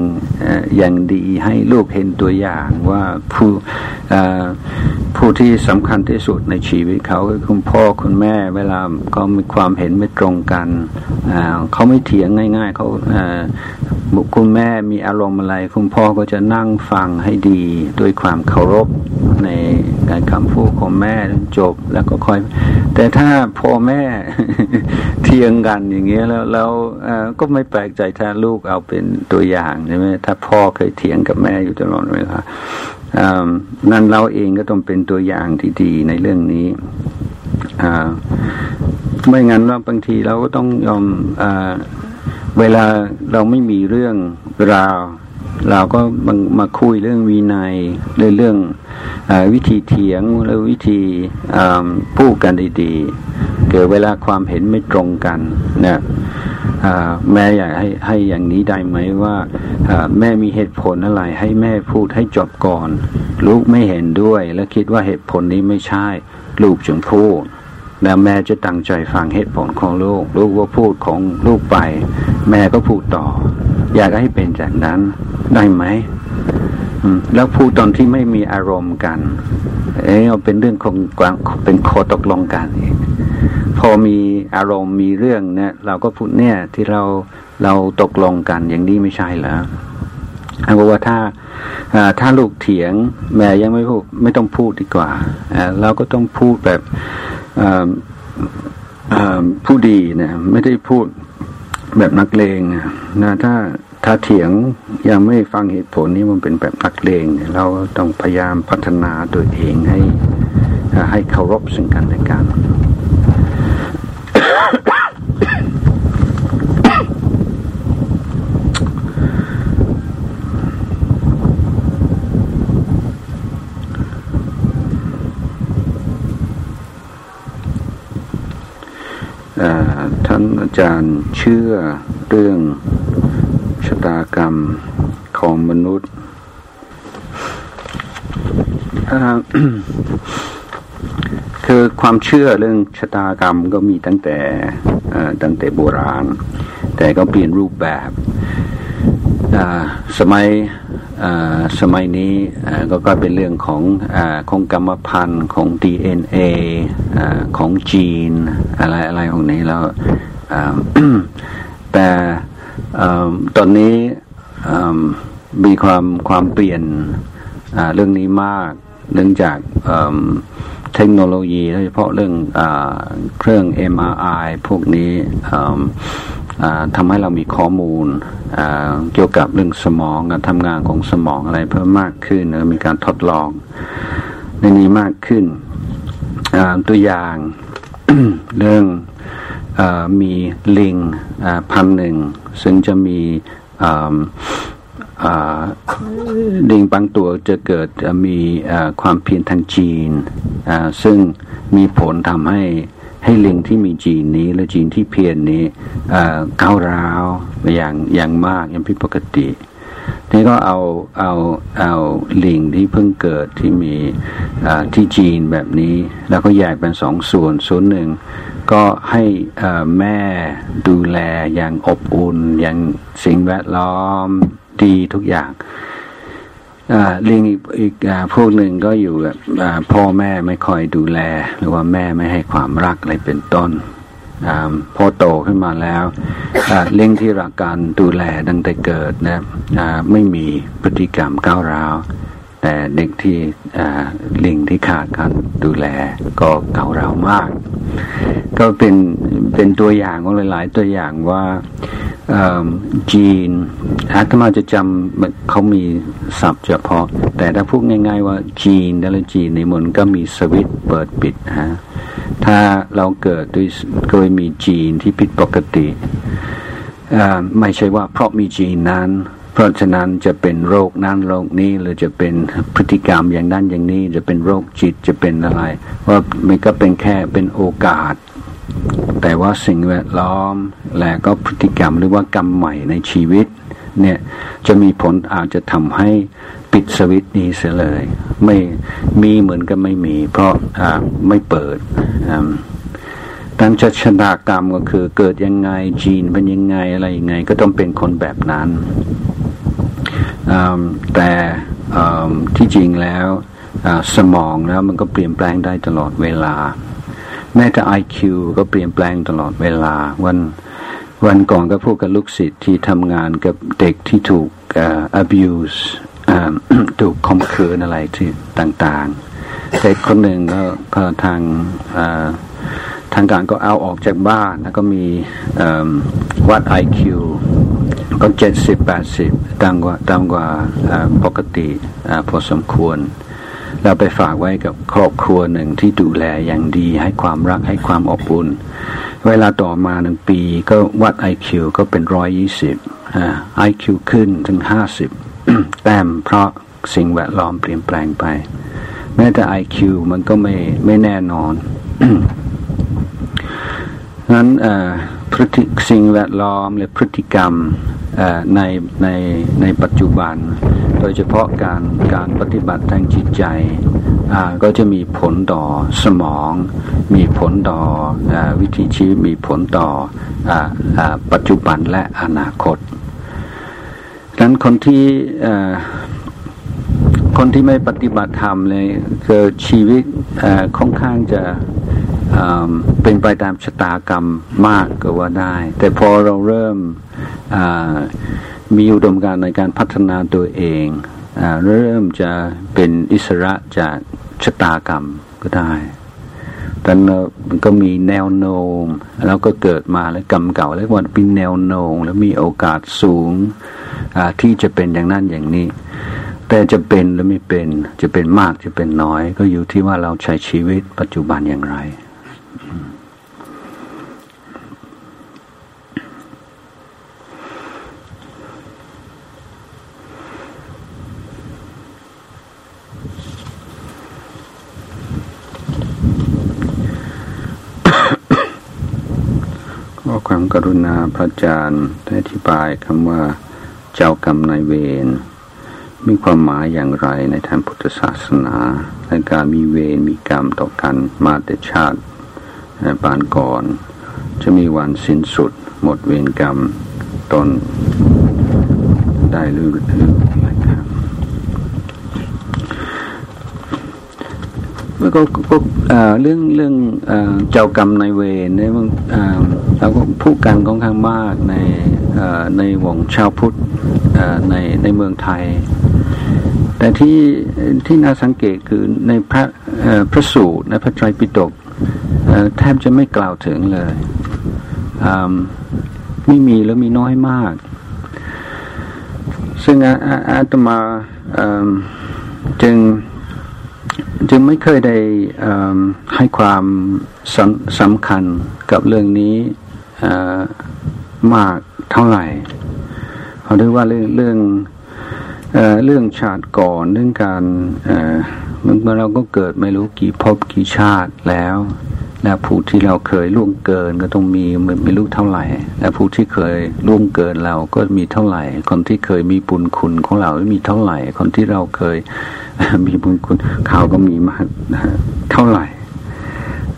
อย่างดีให้ลูกเห็นตัวอย่างว่าผู้ผู้ที่สำคัญที่สุดในชีวิตเขาคือคุณพ่อคุณแม่เวลาก็มีความเห็นไม่ตรงกันเขาไม่เถียงง่าย ๆเขาคุณแม่มีอารมณ์อะไร คุณพ่อก็จะนั่งฟังให้ดีด้วยความเคารพใน การคำพูดของแม่จบแล้วก็ค่อย แต่ถ้าพ่อแม่เทียงกันอย่างเงี้ยแล้วแล้วก็ไม่แปลกใจถ้าลูกเอาเป็นตัวอย่างใช่ไหมถ้าพ่อเคยเถียงกับแม่อยู่ตลอดเวลานั่นเราเองก็ต้องเป็นตัวอย่างที่ดีในเรื่องนี้ไม่งั้นว่าบางทีเราก็ต้องยอมเวลาเราไม่มีเรื่องราว เราก็มามาคุยเรื่องวีนัยเรื่องเรื่องอวิธีเถียงหรือวิธีพูดกันดีๆ เกิดเวลาความเห็นไม่ตรงกันนะแม่อยากให้ให้อย่างนี้ได้ไหมว่าแม่มีเหตุผลอะไร ให้แม่พูดให้จบก่อน ลูกไม่เห็นด้วย และคิดว่าเหตุผลนี้ไม่ใช่ ลูกจึงพูดแล้วแม่จะตั้งใจฟังเหตุผลของลูก ลูกว่าพูดของลูกไป แม่ก็พูดต่อ อยากให้เป็นจากนั้นได้ไหมแล้วพูดตอนที่ไม่มีอารมณ์กัน เอ๊ะเป็นเรื่องของเป็นโคตกลงกันพอมีอารมณ์มีเรื่องเนี่ย เราก็พูดเนี่ยที่เราเราตกลงกันอย่างนี้ไม่ใช่เหรอเพราะว่าถ้าถ้าลูกเถียง แม่ยังไม่พูดไม่ต้องพูดดีกว่าเราก็ต้องพูดแบบผู้ดีนะไม่ได้พูดแบบนักเลงนะถ้า ถ้าเถียงยังไม่ฟังเหตุผลนี้มันเป็นแบบนักเลงเนี่ยเราต้องพยายามพัฒนาตัวเองให้ให้เคารพซึ่งกันและกันท่านอาจารย์เชื่อเรื่อง ชะตากรรมของมนุษย์คือความเชื่อเรื่องชะตากรรมก็มีตั้งแต่ตั้งแต่โบราณ แต่ก็เปลี่ยนรูปแบบสมัยสมัยนี้ก็ก็เป็นเรื่องของอของกรรมพันธุ์ของ DNA อของจีน อะไรอะไรของนี้แล้วแต่ ตอนนี้มีความความเปลี่ยนเรื่องนี้มากเนื่องจากเทคโนโลยีโดยเฉพาะเรื่องอเครื่อง MRI พวกนี้ทำให้เรามีข้อมูลเกี่ยวกับเรื่องสมองการทำงานของสมองอะไรเพิ่มมากขึ้นมีการทดลองในนี้มากขึ้นตัวอย่างเรื่อง มีลิงพันหนึ่งซึ่งจะมีลิงบางตัวจะเกิดมีความเพียรทางจีน ซึ่งมีผลทำให้ให้ลิงที่มีจีนนี้และจีนที่เพียรนนี้ก้าวร้าวอย่างอย่างมากอย่างผิดปกตินี่ก็เอาเอาเอาลิงที่เพิ่งเกิดที่มีที่จีนแบบนี้ แล้วก็แยกเป็นสองส่วนส่วนหนึ่ง ก็ให้แม่ดูแลอย่างอบอุ่น อย่างสิ่งแวดล้อมดีทุกอย่างลิงอีกอีกพวกหนึ่งก็อยู่แบบพ่อแม่ไม่คอยดูแล หรือว่าแม่ไม่ให้ความรักอะไรเป็นต้นอพอโตขึ้นมาแล้วเลี้ยงที่รักการดูแลตั้งแต่เกิดนะไม่มีพฤติกรรมก้าวร้าว แต่เด็กที่ลิงที่ขาดการดูแลก็เก้าวร้ามาก ก็เป็นเป็นตัวอย่างของหลาย ๆ ตัวอย่างว่าจีนอาตมาจะจำเขามีศัพท์เฉพาะ แต่ถ้าพูดง่าย ๆ ว่าจีนแล้วจีนในมันก็มีสวิตเปิดปิดฮะถ้าเราเกิดด้วยโดยมีจีนที่ผิดปกติไม่ใช่ว่าเพราะมีจีนนั้น เพราะฉะนั้นจะเป็นโรคนั้นโรคนี้หรือจะเป็นพฤติกรรมอย่างนั้นอย่างนี้ จะเป็นโรคจิตจะเป็นอะไร ว่ามันก็เป็นแค่เป็นโอกาส แต่ว่าสิ่งแวดล้อมและก็พฤติกรรมหรือว่ากรรมใหม่ในชีวิตเนี่ยจะมีผลอาจจะทำให้ปิดสวิตนี้เสียเลย ไม่มีเหมือนกับไม่มี เพราะอ่าไม่เปิด ดังจะชนากรรมก็คือเกิดยังไงจีนเป็นยังไงอะไรยังไง ก็ต้องเป็นคนแบบนั้นแต่ที่จริงแล้วสมองแล้วมันก็เปลี่ยนแปลงได้ตลอดเวลา แม้แต่ไอคิวก็เปลี่ยนแปลงตลอดเวลา วันวันก่อนก็พูดกับลูกศิษย์ที่ทำงานกับเด็กที่ถูก abuse ถูกคมคืนอะไรที่ต่างๆเด็กคนหนึ่งก็ก็ทาง ทางการก็เอาออกจากบ้านแล้วก็มีวัดไอคิวก็เจ็ดสิบแปดสิบต่ำกว่าต่ำกว่าปกติพอสมควร เราไปฝากไว้กับครอบครัวหนึ่งที่ดูแลอย่างดีให้ความรักให้ความอบอุ่น เวลาต่อมาหนึ่งปีก็วัดไอคิวก็เป็นร้อยยี่สิบไอคิวขึ้นถึงห้าสิบแต้มเพราะสิ่งแวดล้อมเปลี่ยนแปลงไป แม้แต่ไอคิวมันก็ไม่ไม่แน่นอน นั้นพฤติสิ่งแวดล้อมและพฤติกรรมในในในปัจจุบัน โดยเฉพาะการการปฏิบัติทางจิตใจก็จะมีผลต่อสมอง มีผลต่ออวิถีชีวิตมีผลต่ออปัจจุบันและอนาคตดังนั้นคนที่คนที่ไม่ปฏิบัติธรรมเลยคือชีวิตค่อนข้างจะ เป็นไปตามชะตากรรมมากก็ว่าได้ แต่พอเราเริ่มมีอุดมการในการพัฒนาตัวเองอเริ่มจะเป็นอิสระจากชะตากรรมก็ได้แต่มันก็มีแนวโน้มแล้วก็เกิดมาแล้วกรรมเก่าแล้ววันเป็นแนวโน้มแล้วมีโอกาสสูงที่จะเป็นอย่างนั้นอย่างนี้ แต่จะเป็นหรือไม่เป็นจะเป็นมากจะเป็นน้อย ก็อยู่ที่ว่าเราใช้ชีวิตปัจจุบันอย่างไร ความกรุณาพระอาจารย์ได้อธิบายคำว่า เจ้ากรรมนายเวรมีความหมายอย่างไรในทางพุทธศาสนาในการมีเวรมีกรรมต่อกันมาแต่ชาติปานก่อน จะมีวันสิ้นสุด หมดเวรกรรมตนได้หรือหรือไม่ครับแล้ว ก็ก็เรื่องเรื่องเจ้ากรรมในเวรเนี่ยมันเราก็พูดกันค่อนข้างมากในในวงชาวพุทธในในเมืองไทย แต่ที่ที่น่าสังเกตคือในพระพระสูตรในพระไตรปิฎกแทบจะไม่กล่าวถึงเลยไม่มีแล้วมีน้อยมาก ซึ่งอาตมาจึง จึงไม่เคยได้ให้ความสสำคัญกับเรื่องนี้มากเท่าไหร่เขาเรียกว่าเรื่องเรื่องเรื่องชาติก่อนเรื่องการเมื่อเราก็เกิดไม่รู้กี่ภพกี่ชาติแล้ว และผู้ที่เราเคยล่วงเกินก็ต้องมีไม่รู้เท่าไหร่และผู้ที่เคยล่วงเกินเราก็มีเท่าไหร่ คนที่เคยมีบุญคุณของเรามีเท่าไหร่ คนที่เราเคยมีบุญคุณเขาก็มีมากเท่าไหร่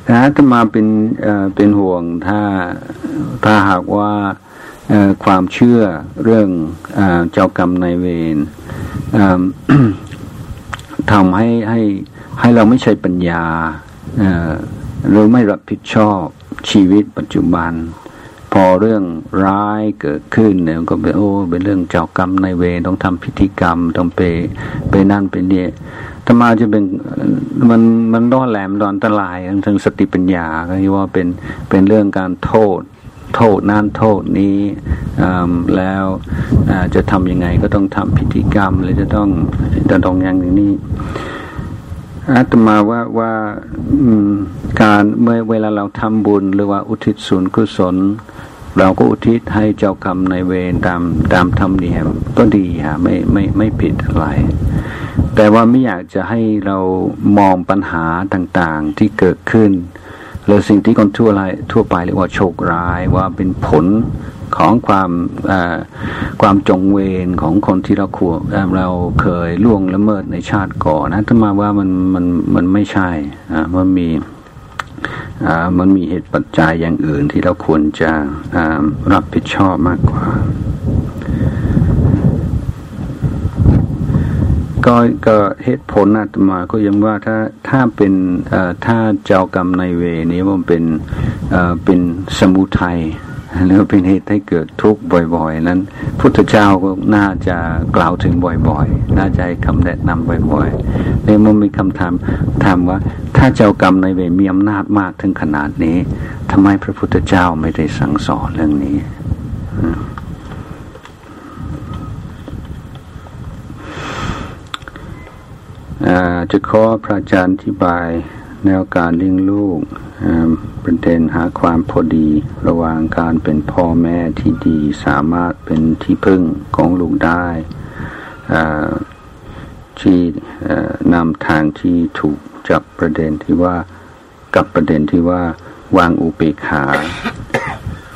นะถ้ามาเป็นเป็นห่วงถ้าถ้าหากว่าความเชื่อเรื่องเจ้ากรรมนายเวรทำให้ให้ให้เราไม่ใช่ปัญญา หรือไม่รับผิดชอบชีวิตปัจจุบัน พอเรื่องร้ายเกิดขึ้นเนี่ยก็เป็นโอ้เป็นเรื่องเจ้ากรรมในเวรต้องทำพิธีกรรมต้องไปไปนั่นไปเนี่ยธรรมาจะเป็นมันมันร้อนแหลมร้อนตรายทางสติปัญญาก็คือว่าเป็นเป็นเรื่องการโทษโทษนั่นโทษนี้แล้วจะทำยังไงก็ต้องทำพิธีกรรมหรือจะต้องจะต้องอย่างนี้ อาตมาว่าว่าการเมื่อเวลาเราทำบุญหรือว่าอุทิศส่วนกุศล เราก็อุทิศให้เจ้ากรรมในเวรตามตามธรรมเนียมก็ดีฮะไม่ไม่ไม่ผิดอะไร แต่ว่าไม่อยากจะให้เรามองปัญหาต่างๆที่เกิดขึ้นหรือสิ่งที่คนทั่วไปทั่วไปเรียกว่าโชคร้ายว่าเป็นผล ของความความจงเวรของคนที่เราขวเราเคยล่วงละเมิดในชาติก่อนนะถ้ามาว่ามันมันมันไม่ใช่อ่ามันมีอ่ามันมีเหตุปัจจัยอย่างอื่นที่เราควรจะรับผิดชอบมากกว่า ก็ก็เหตุผลอาตมาก็ยังว่าถ้าถ้าเป็นถ้าเจ้ากรรมในเวนี้มันเป็นเป็นสมุทัย แล้วเป็นเหตุให้เกิดทุกข์บ่อยๆ นั้น พุทธเจ้าก็น่าจะกล่าวถึงบ่อยๆ น่าจะให้คำแนะนำบ่อยๆเลยมันมีคำถามถามว่า ถ้าเจ้ากรรมในเวรมีอำนาจมากถึงขนาดนี้ทำไมพระพุทธเจ้าไม่ได้สั่งสอนเรื่องนี้จะขอพระอาจารย์อธิบาย แนวการเลี้ยงลูกประเด็นหาความพอดี ระหว่างการเป็นพ่อแม่ที่ดีสามารถเป็นที่พึ่งของลูกได้ที่นำทางที่ถูกจับประเด็นที่ว่ากับประเด็นที่ว่าวางอุเบกขา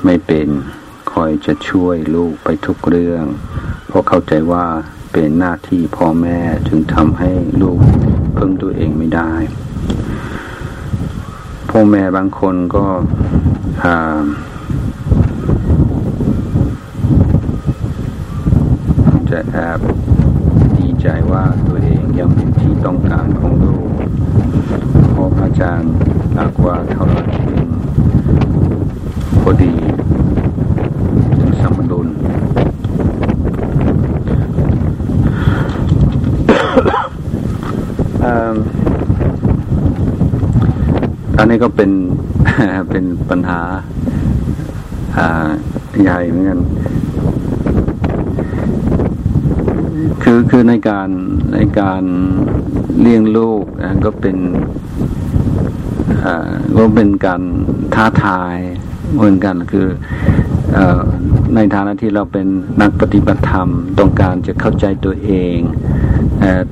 ไม่เป็นคอยจะช่วยลูกไปทุกเรื่อง เพราะเข้าใจว่าเป็นหน้าที่พ่อแม่จึงทำให้ลูกพึ่งตัวเองไม่ได้ พ่อแม่บางคนก็จะแอบดีใจว่าตัวเองยังเป็นที่ต้องการของลูกพอพระอาจารย์อักว่าเท่าไหร่พอดีถึงสมดุลอั อันนี้ก็เป็นเป็นปัญหาใหญ่เหมือนกัน คือคือในการในการเลี้ยงลูกก็เป็นก็เป็นการท้าทายเหมือนกันคือในฐานะที่เราเป็นนักปฏิบัติธรรม ต้องการจะเข้าใจตัวเอง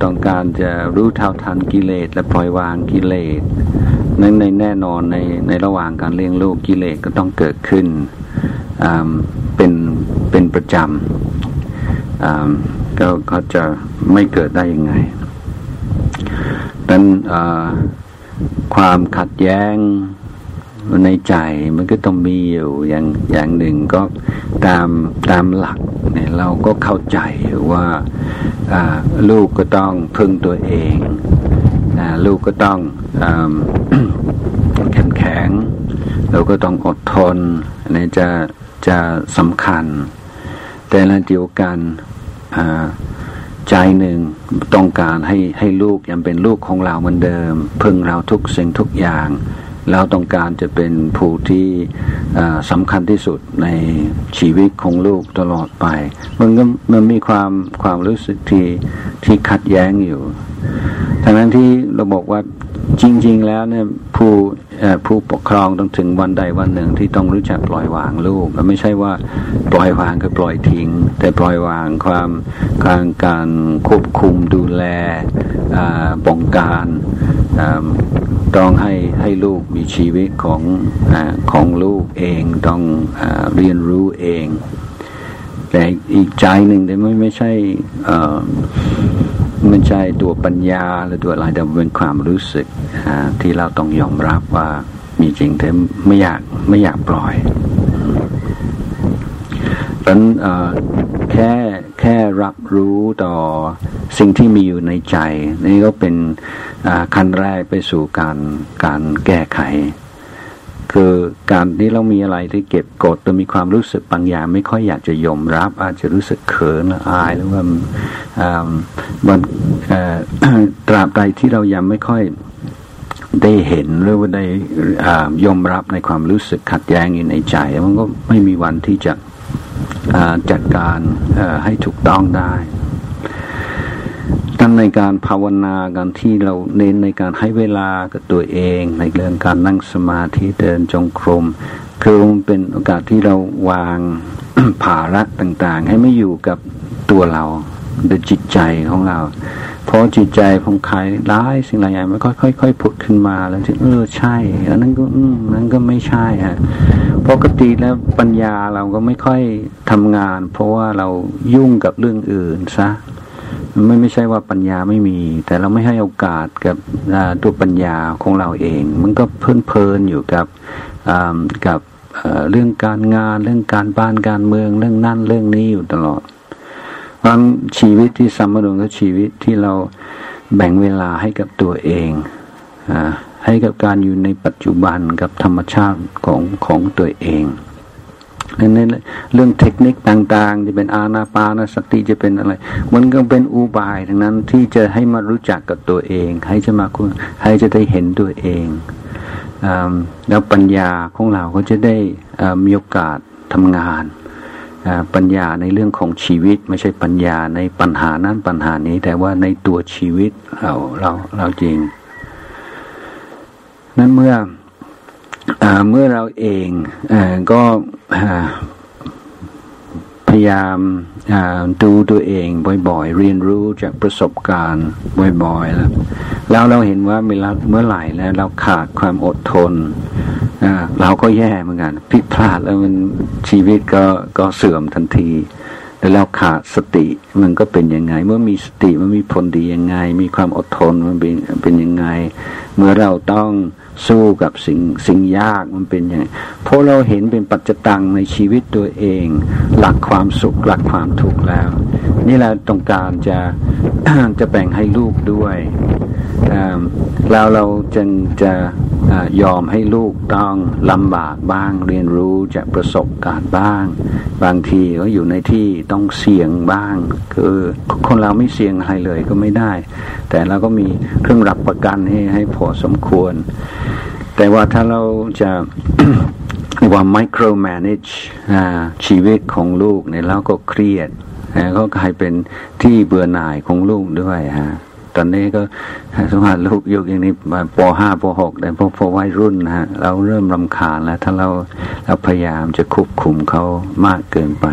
ต้องการจะรู้เท่าทันกิเลสและปล่อยวางกิเลส ในในแน่นอนในในระหว่างการเลี้ยงลูกกิเลสก็ต้องเกิดขึ้นเป็นเป็นประจำก็เขาจะไม่เกิดได้ยังไงดังนั้นความขัดแย้งในใจมันก็ต้องมีอยู่อย่างอย่างหนึ่งก็ตามตามหลักเนี่ยเราก็เข้าใจว่าลูกก็ต้องพึ่งตัวเอง ลูกก็ต้องแข็งแข็งเราก็ต้องอดทนนี่จะจะสำคัญ แต่ละเดียวกันใจหนึ่งต้องการให้ให้ลูกยังเป็นลูกของเราเหมือนเดิม พึ่งเราทุกสิ่งทุกอย่าง เราต้องการจะเป็นผู้ที่สำคัญที่สุดในชีวิตของลูกตลอดไป มันก็มันมีความความรู้สึกที่ที่ขัดแย้งอยู่ทั้งนั้นที่เราบอกว่า จริง ๆ แล้วเนี่ยผู้ผู้ปกครองต้องถึงวันใดวันหนึ่งที่ต้องรู้จักปล่อยวางลูกไม่ใช่ว่าปล่อยวางคือปล่อยทิ้ง แต่ปล่อยวางความการการควบคุมดูแลป้องกันต้องให้ให้ลูกมีชีวิตของอของลูกเองต้องอเรียนรู้เอง แต่อีกใจหนึ่งแต่ไม่ไม่ใช่ ไม่ใช่ตัวปัญญาหรือตัวอะไรแต่เป็นความรู้สึกที่เราต้องยอมรับว่ามีจริงแต่ไม่อยากไม่อยากปล่อยดังนั้นแค่แค่รับรู้ต่อสิ่งที่มีอยู่ในใจ นี่ก็เป็นขั้นแรกไปสู่การการแก้ไข คือการที่เรามีอะไรที่เก็บกดตัวมีความรู้สึกบางอย่าง ไม่ค่อยอยากจะยอมรับ อาจจะรู้สึกเขินอายหรือว่ามันตราบใดที่เรายังไม่ค่อยได้เห็นหรือว่าได้ยอมรับในความรู้สึกขัดแย้งอยู่ในใจ มันก็ไม่มีวันที่จะจัดการให้ถูกต้องได้ ทั้งในการภาวนาการที่เราเน้นในการให้เวลากับตัวเอง ในเรื่องการนั่งสมาธิเดินจงกรมคือมันเป็นโอกาสที่เราวางภาระต่างๆ ให้ไม่อยู่กับตัวเราหรือจิตใจของเรา เพราะจิตใจของใครร้ายสิ่งหลายอย่างมันค่อยๆผุดขึ้นมาแล้วถึงเออใช่แล้วนั่นก็อืมนั่นก็ไม่ใช่ฮะปกติแล้วปัญญาเราก็ไม่ค่อยทำงาน เพราะว่าเรายุ่งกับเรื่องอื่นซะ ไม่ไม่ใช่ว่าปัญญาไม่มี แต่เราไม่ให้โอกาสกับตัวปัญญาของเราเอง มันก็เพลินเพลินอยู่กับกับเรื่องการงานเรื่องการบ้านการเมืองเรื่องนั่นเรื่องนี้อยู่ตลอดเพราะชีวิตที่สัมมารงก็ชีวิตที่เราแบ่งเวลาให้กับตัวเองอให้กับการอยู่ในปัจจุบันกับธรรมชาติของของตัวเอง ในเรื่องเทคนิคต่างๆ จะเป็นอาณาปานสติจะเป็นอะไร มันก็เป็นอุบายทั้งนั้นที่จะให้มารู้จักกับตัวเอง ให้จะมาคุณให้จะได้เห็นตัวเองอแล้วปัญญาของเราก็จะได้มีโอกาสทำงานปัญญาในเรื่องของชีวิต ไม่ใช่ปัญญาในปัญหานั้นปัญหานี้ แต่ว่าในตัวชีวิตเราเราเราจริง นั้นเมื่ออ เมื่อเราเองอก็พยายามดูตัวเองบ่อยๆ เรียนรู้จากประสบการณ์บ่อยๆ แล้วแล้วเราเห็นว่าเวลาเมื่อไหร่แล้วเราขาดความอดทนเราก็แย่เหมือนกันผิดพลาดแล้วมันชีวิตก็ก็เสื่อมทันทีแล้วเราขาดสติมันก็เป็นยังไง เมื่อมีสติมันมีผลดียังไง มีความอดทนมันเป็นเป็นยังไง เมื่อเราต้อง สู้กับสิ่งสิ่งยากมันเป็นอยังไงเพราะเราเห็นเป็นปัจจตังในชีวิตตัวเอง หลักความสุขหลักความทุกข์แล้ว นี่เราต้องการจะจะแบ่งให้ลูกด้วยแล้วเราจึงจะยอมให้ลูกต้องลำบากบ้าง เรียนรู้จากประสบการณ์บ้าง บางทีก็อยู่ในที่ต้องเสี่ยงบ้าง คือคนเราไม่เสี่ยงอะไรเลยก็ไม่ได้ แต่เราก็มีเครื่องรับประกันให้ให้พอสมควร แต่ว่าถ้าเราจะว่า micro manage ชีวิตของลูกเนี่ยเราก็เครียดก็กลายเป็นที่เบื่อหน่ายของลูกด้วยฮะตอนนี้ก็สมมติลูกยู่อย่างนี้ปห้าปหกแต่พอพอวัยรุ่นนะฮะเราเริ่มรำคาญแล้ว ถ้าเราเราพยายามจะควบคุมเขามากเกินไป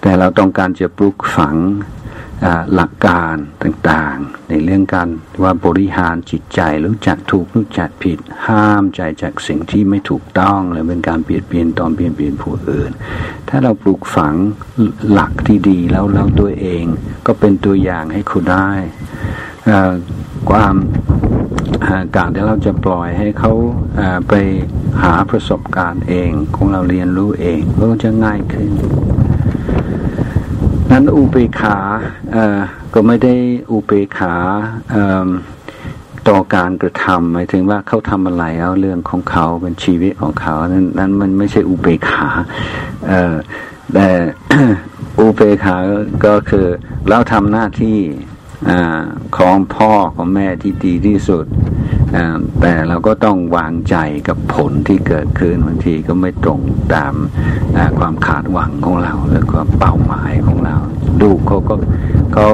แต่เราต้องการจะปลุกฝัง หลักการต่างๆ ในเรื่องการว่าบริหารจิตใจรู้จักถูกรู้จักผิด ห้ามใจจากสิ่งที่ไม่ถูกต้องหรือเป็นการเปลี่ยนเปลี่ยนตอนเปลี่ยนเปลี่ยนผู้อื่น ถ้าเราปลูกฝังหลักที่ดีแล้วเราตัวเองก็เป็นตัวอย่างให้คุณได้ความการที่เราจะปล่อยให้เขาไปหาประสบการณ์เอง ของเราเรียนรู้เองก็จะง่ายขึ้น นั้นอุเบกขาก็ไม่ได้อุเบกขาต่อการกระทำหมายถึงว่าเขาทำอะไรเอาเรื่องของเขาเป็นชีวิตของเขา นั้นนั้นมันไม่ใช่อุเบกขาแต่อุเบกขาก็คือเราทำหน้าที่อของพ่อของแม่ที่ดีที่สุด แต่เราก็ต้องวางใจกับผลที่เกิดขึ้นบางทีก็ไม่ตรงตามความขาดหวังของเราหรือความเป้าหมายของเราลูกเขาก็เขา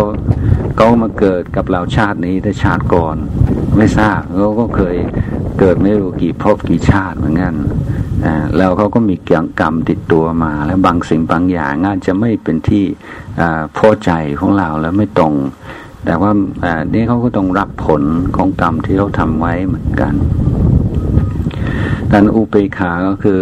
เขามาเกิดกับเราชาตินี้แต่ชาติก่อน ไม่ทราบเขาก็เคยเกิดไม่รู้กี่พบกี่ชาติเหมือนกันแล้วเขาก็มีเกี่ยงกรรมติดตัวมา แล้วบางสิ่งบางอย่างอาจจะไม่เป็นที่พอใจของเราแล้วไม่ตรง แต่ว่านี่เขาก็ต้องรับผลของกรรมที่เขาทำไว้เหมือนกันดันอุเบกขาก็คือ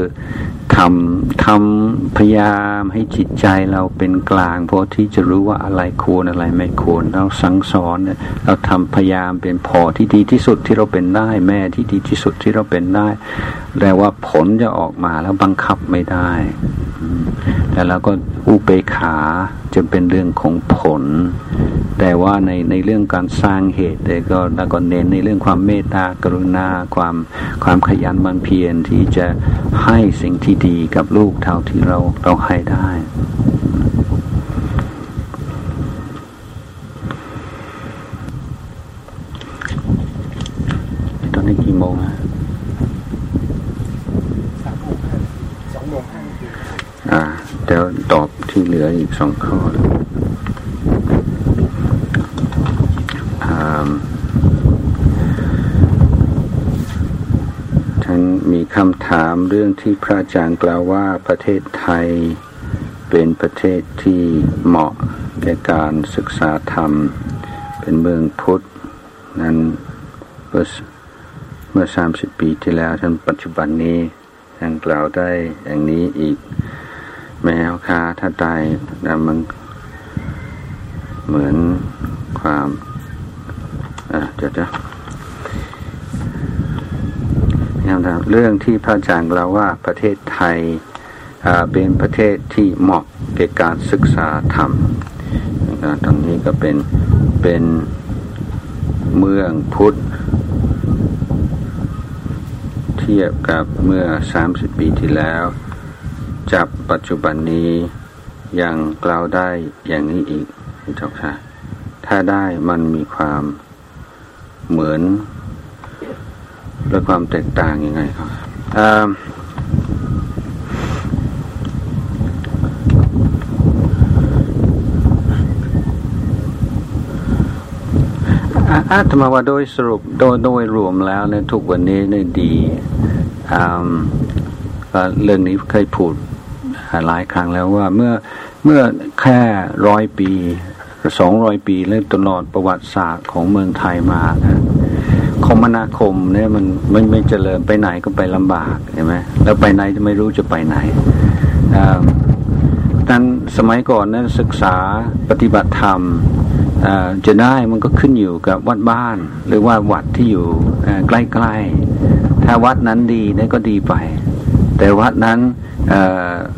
ทำทำพยายามให้จิตใจเราเป็นกลางพอที่จะรู้ว่าอะไรควรอะไรไม่ควรเราสังสอนเราทำพยายามเป็นพอที่ดีที่สุดที่เราเป็นได้ แม่ที่ดีที่สุดที่เราเป็นได้ แต่ว่าผลจะออกมาแล้วบังคับไม่ได้แต่เราก็อุเบกขาจะเป็นเรื่องของผล แต่ว่าในในเรื่องการสร้างเหตุก็แล้วก็เน้นในเรื่องความเมตตากรุณาความความขยันมันเพียรที่จะให้สิ่งที่ดีกับลูกเท่าที่เราเราให้ได้ตอนนี้กี่โมงอะสองโมงห้าอ่า เดี๋ยวตอบที่เหลืออีกสองข้อท่านมีคำถามเรื่องที่พระอาจารย์กล่าวว่าประเทศไทยเป็นประเทศที่เหมาะแก่การศึกษาธรรม เป็นเมืองพุทธ นั้นเมื่อเมื่อสามสิบปีที่แล้วท่านปัจจุบันนี้ท่านกล่าวได้อย่างนี้อีก แมวคาถ้าตายแล้วมันเหมือนความอะเดี๋ยวจะเรื่องที่พระอาจารย์เราว่าประเทศไทยเป็นประเทศที่เหมาะแก่การศึกษาธรรมตรงนี้ก็เป็นเป็นเมืองพุทธ เทียบกับเมื่อสามสิบปีที่แล้ว จับปัจจุบันนี้ยังกล่าวได้อย่างนี้อีกเจ้าค่ะ ถ้าได้มันมีความเหมือนและความแตกต่างยังไงครับอาตมาว่าโดยสรุปโดยโดยรวมแล้วเนี่ยทุกวันนี้เนี่ยดีเรื่องนี้เคยพูด หลายครั้งแล้วว่าเมื่อเมื่อแค่ร้อยปีสองร้อยปีเล่ตลอดประวัติศาสตร์ของเมืองไทยมานะคมนาคมเนี่ยมันไม่ไม่เจริญไปไหนก็ไปลำบากใช่ไหมแล้วไปไหนจะไม่รู้จะไปไหนนั้นสมัยก่อนนั้นศึกษาปฏิบัติธรรมจะได้มันก็ขึ้นอยู่กับวัดบ้าน หรือว่าวัดที่อยู่ใกล้ๆ ถ้าวัดนั้นดีนี่ก็ดีไป แต่วัดนั้น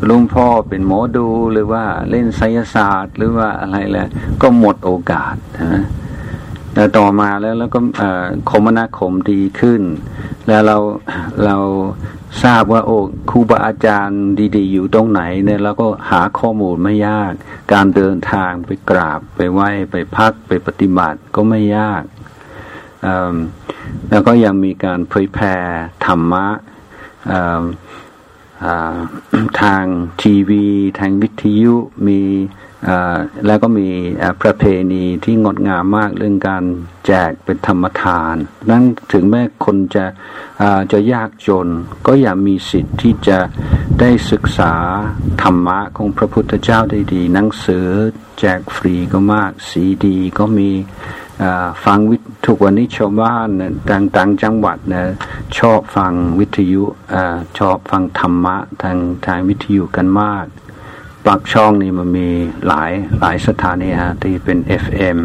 ลุงพ่อเป็นหมอดูหรือว่าเล่นไสยศาสตร์ หรือว่าอะไรแหละก็หมดโอกาสนะแต่ต่อมาแล้วแล้วก็คมนาคมดีขึ้น แล้วเราเราทราบว่าโอ้ครูบาอาจารย์ดีๆ อยู่ตรงไหนเนี่ยเราก็หาข้อมูลไม่ยาก การเดินทางไปกราบไปไหว้ไปพักไปปฏิบัติก็ไม่ยาก แล้วก็ยังมีการเผยแผ่ธรรมะ ทางทีวี ทางวิทยุมีแล้วก็มีประเพณีที่งดงามมากเรื่องการแจกเป็นธรรมทานนั้นถึงแม้คนจะจะยากจน ก็อย่ามีสิทธิ์ที่จะได้ศึกษาธรรมะของพระพุทธเจ้าได้ดี หนังสือแจกฟรีก็มาก ซีดีก็มีฟังวิ ทุกวันนี้ชาวบ้านต่างๆจังหวัดนะชอบฟังวิทยุอชอบฟังธรรมะทางทางวิทยุกันมากปลักช่องนี่มันมีหลายหลายสถานีฮะที่เป็น FM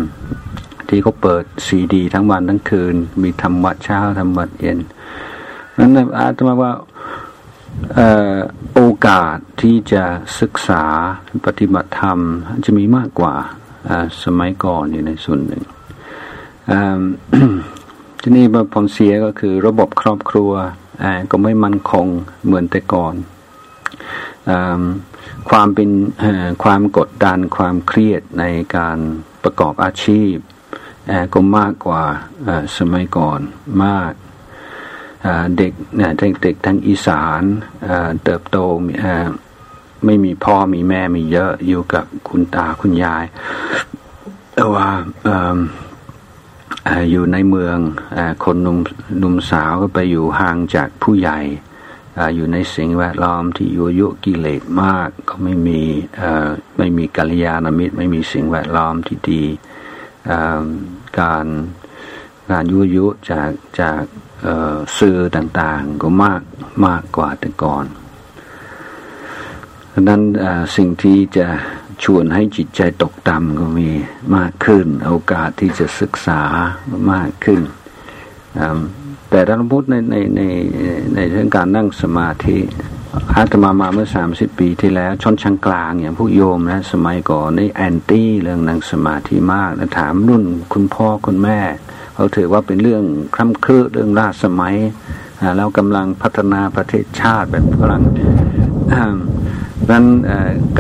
ที่เขาเปิดซีดี ทั้งวันทั้งคืน มีธรรมะเช้าธรรมะเย็นนั้นอาตมาว่าโอกาสที่จะศึกษาปฏิบัติธรรมจะมีมากกว่าสมัยก่อนอยู่ในส่วนหนึ่ง ที่นี่ผลเสียก็คือระบบครอบครัวก็ไม่มั่นคงเหมือนแต่ก่อนความเป็นความกดดันความเครียดในการประกอบอาชีพก็มากกว่าสมัยก่อนมากเด็กเนี่ยเด็กทางอีสานเติบโตไม่มีพ่อมีแม่มีเยอะอยู่กับคุณตาคุณยายแต่ว่า อยู่ในเมืองอคนหนุ่มหนุ่มสาวก็ไปอยู่ห่างจากผู้ใหญ่อยู่ในสิ่งแวดล้อมที่ยุยุกิเลสมาก ก็ไม่มีไม่มีกัลยาณมิตร ไม่มีสิ่งแวดล้อมที่ดีการการยุยุจากจากสื่อต่างๆ ก็มากมากกว่าแต่ก่อนดังนั้นสิ่งที่จะ ชวนให้จิตใจตกต่ำก็มีมากขึ้น โอกาสที่จะศึกษามากขึ้น แต่ถ้าเราพูดในในในในเรื่องการนั่งสมาธิอาตมามาเมื่อสามสิบปีที่แล้วชนชั้นกลางอย่างผู้โยมนะสมัยก่อนนี่แอนตี้เรื่องนั่งสมาธิมากนะถามรุ่นคุณพ่อคุณแม่เขาถือว่าเป็นเรื่องคล่ำคลืเรื่องราสมัยแล้วกำลังพัฒนาประเทศชาติแบบกำลังนั้น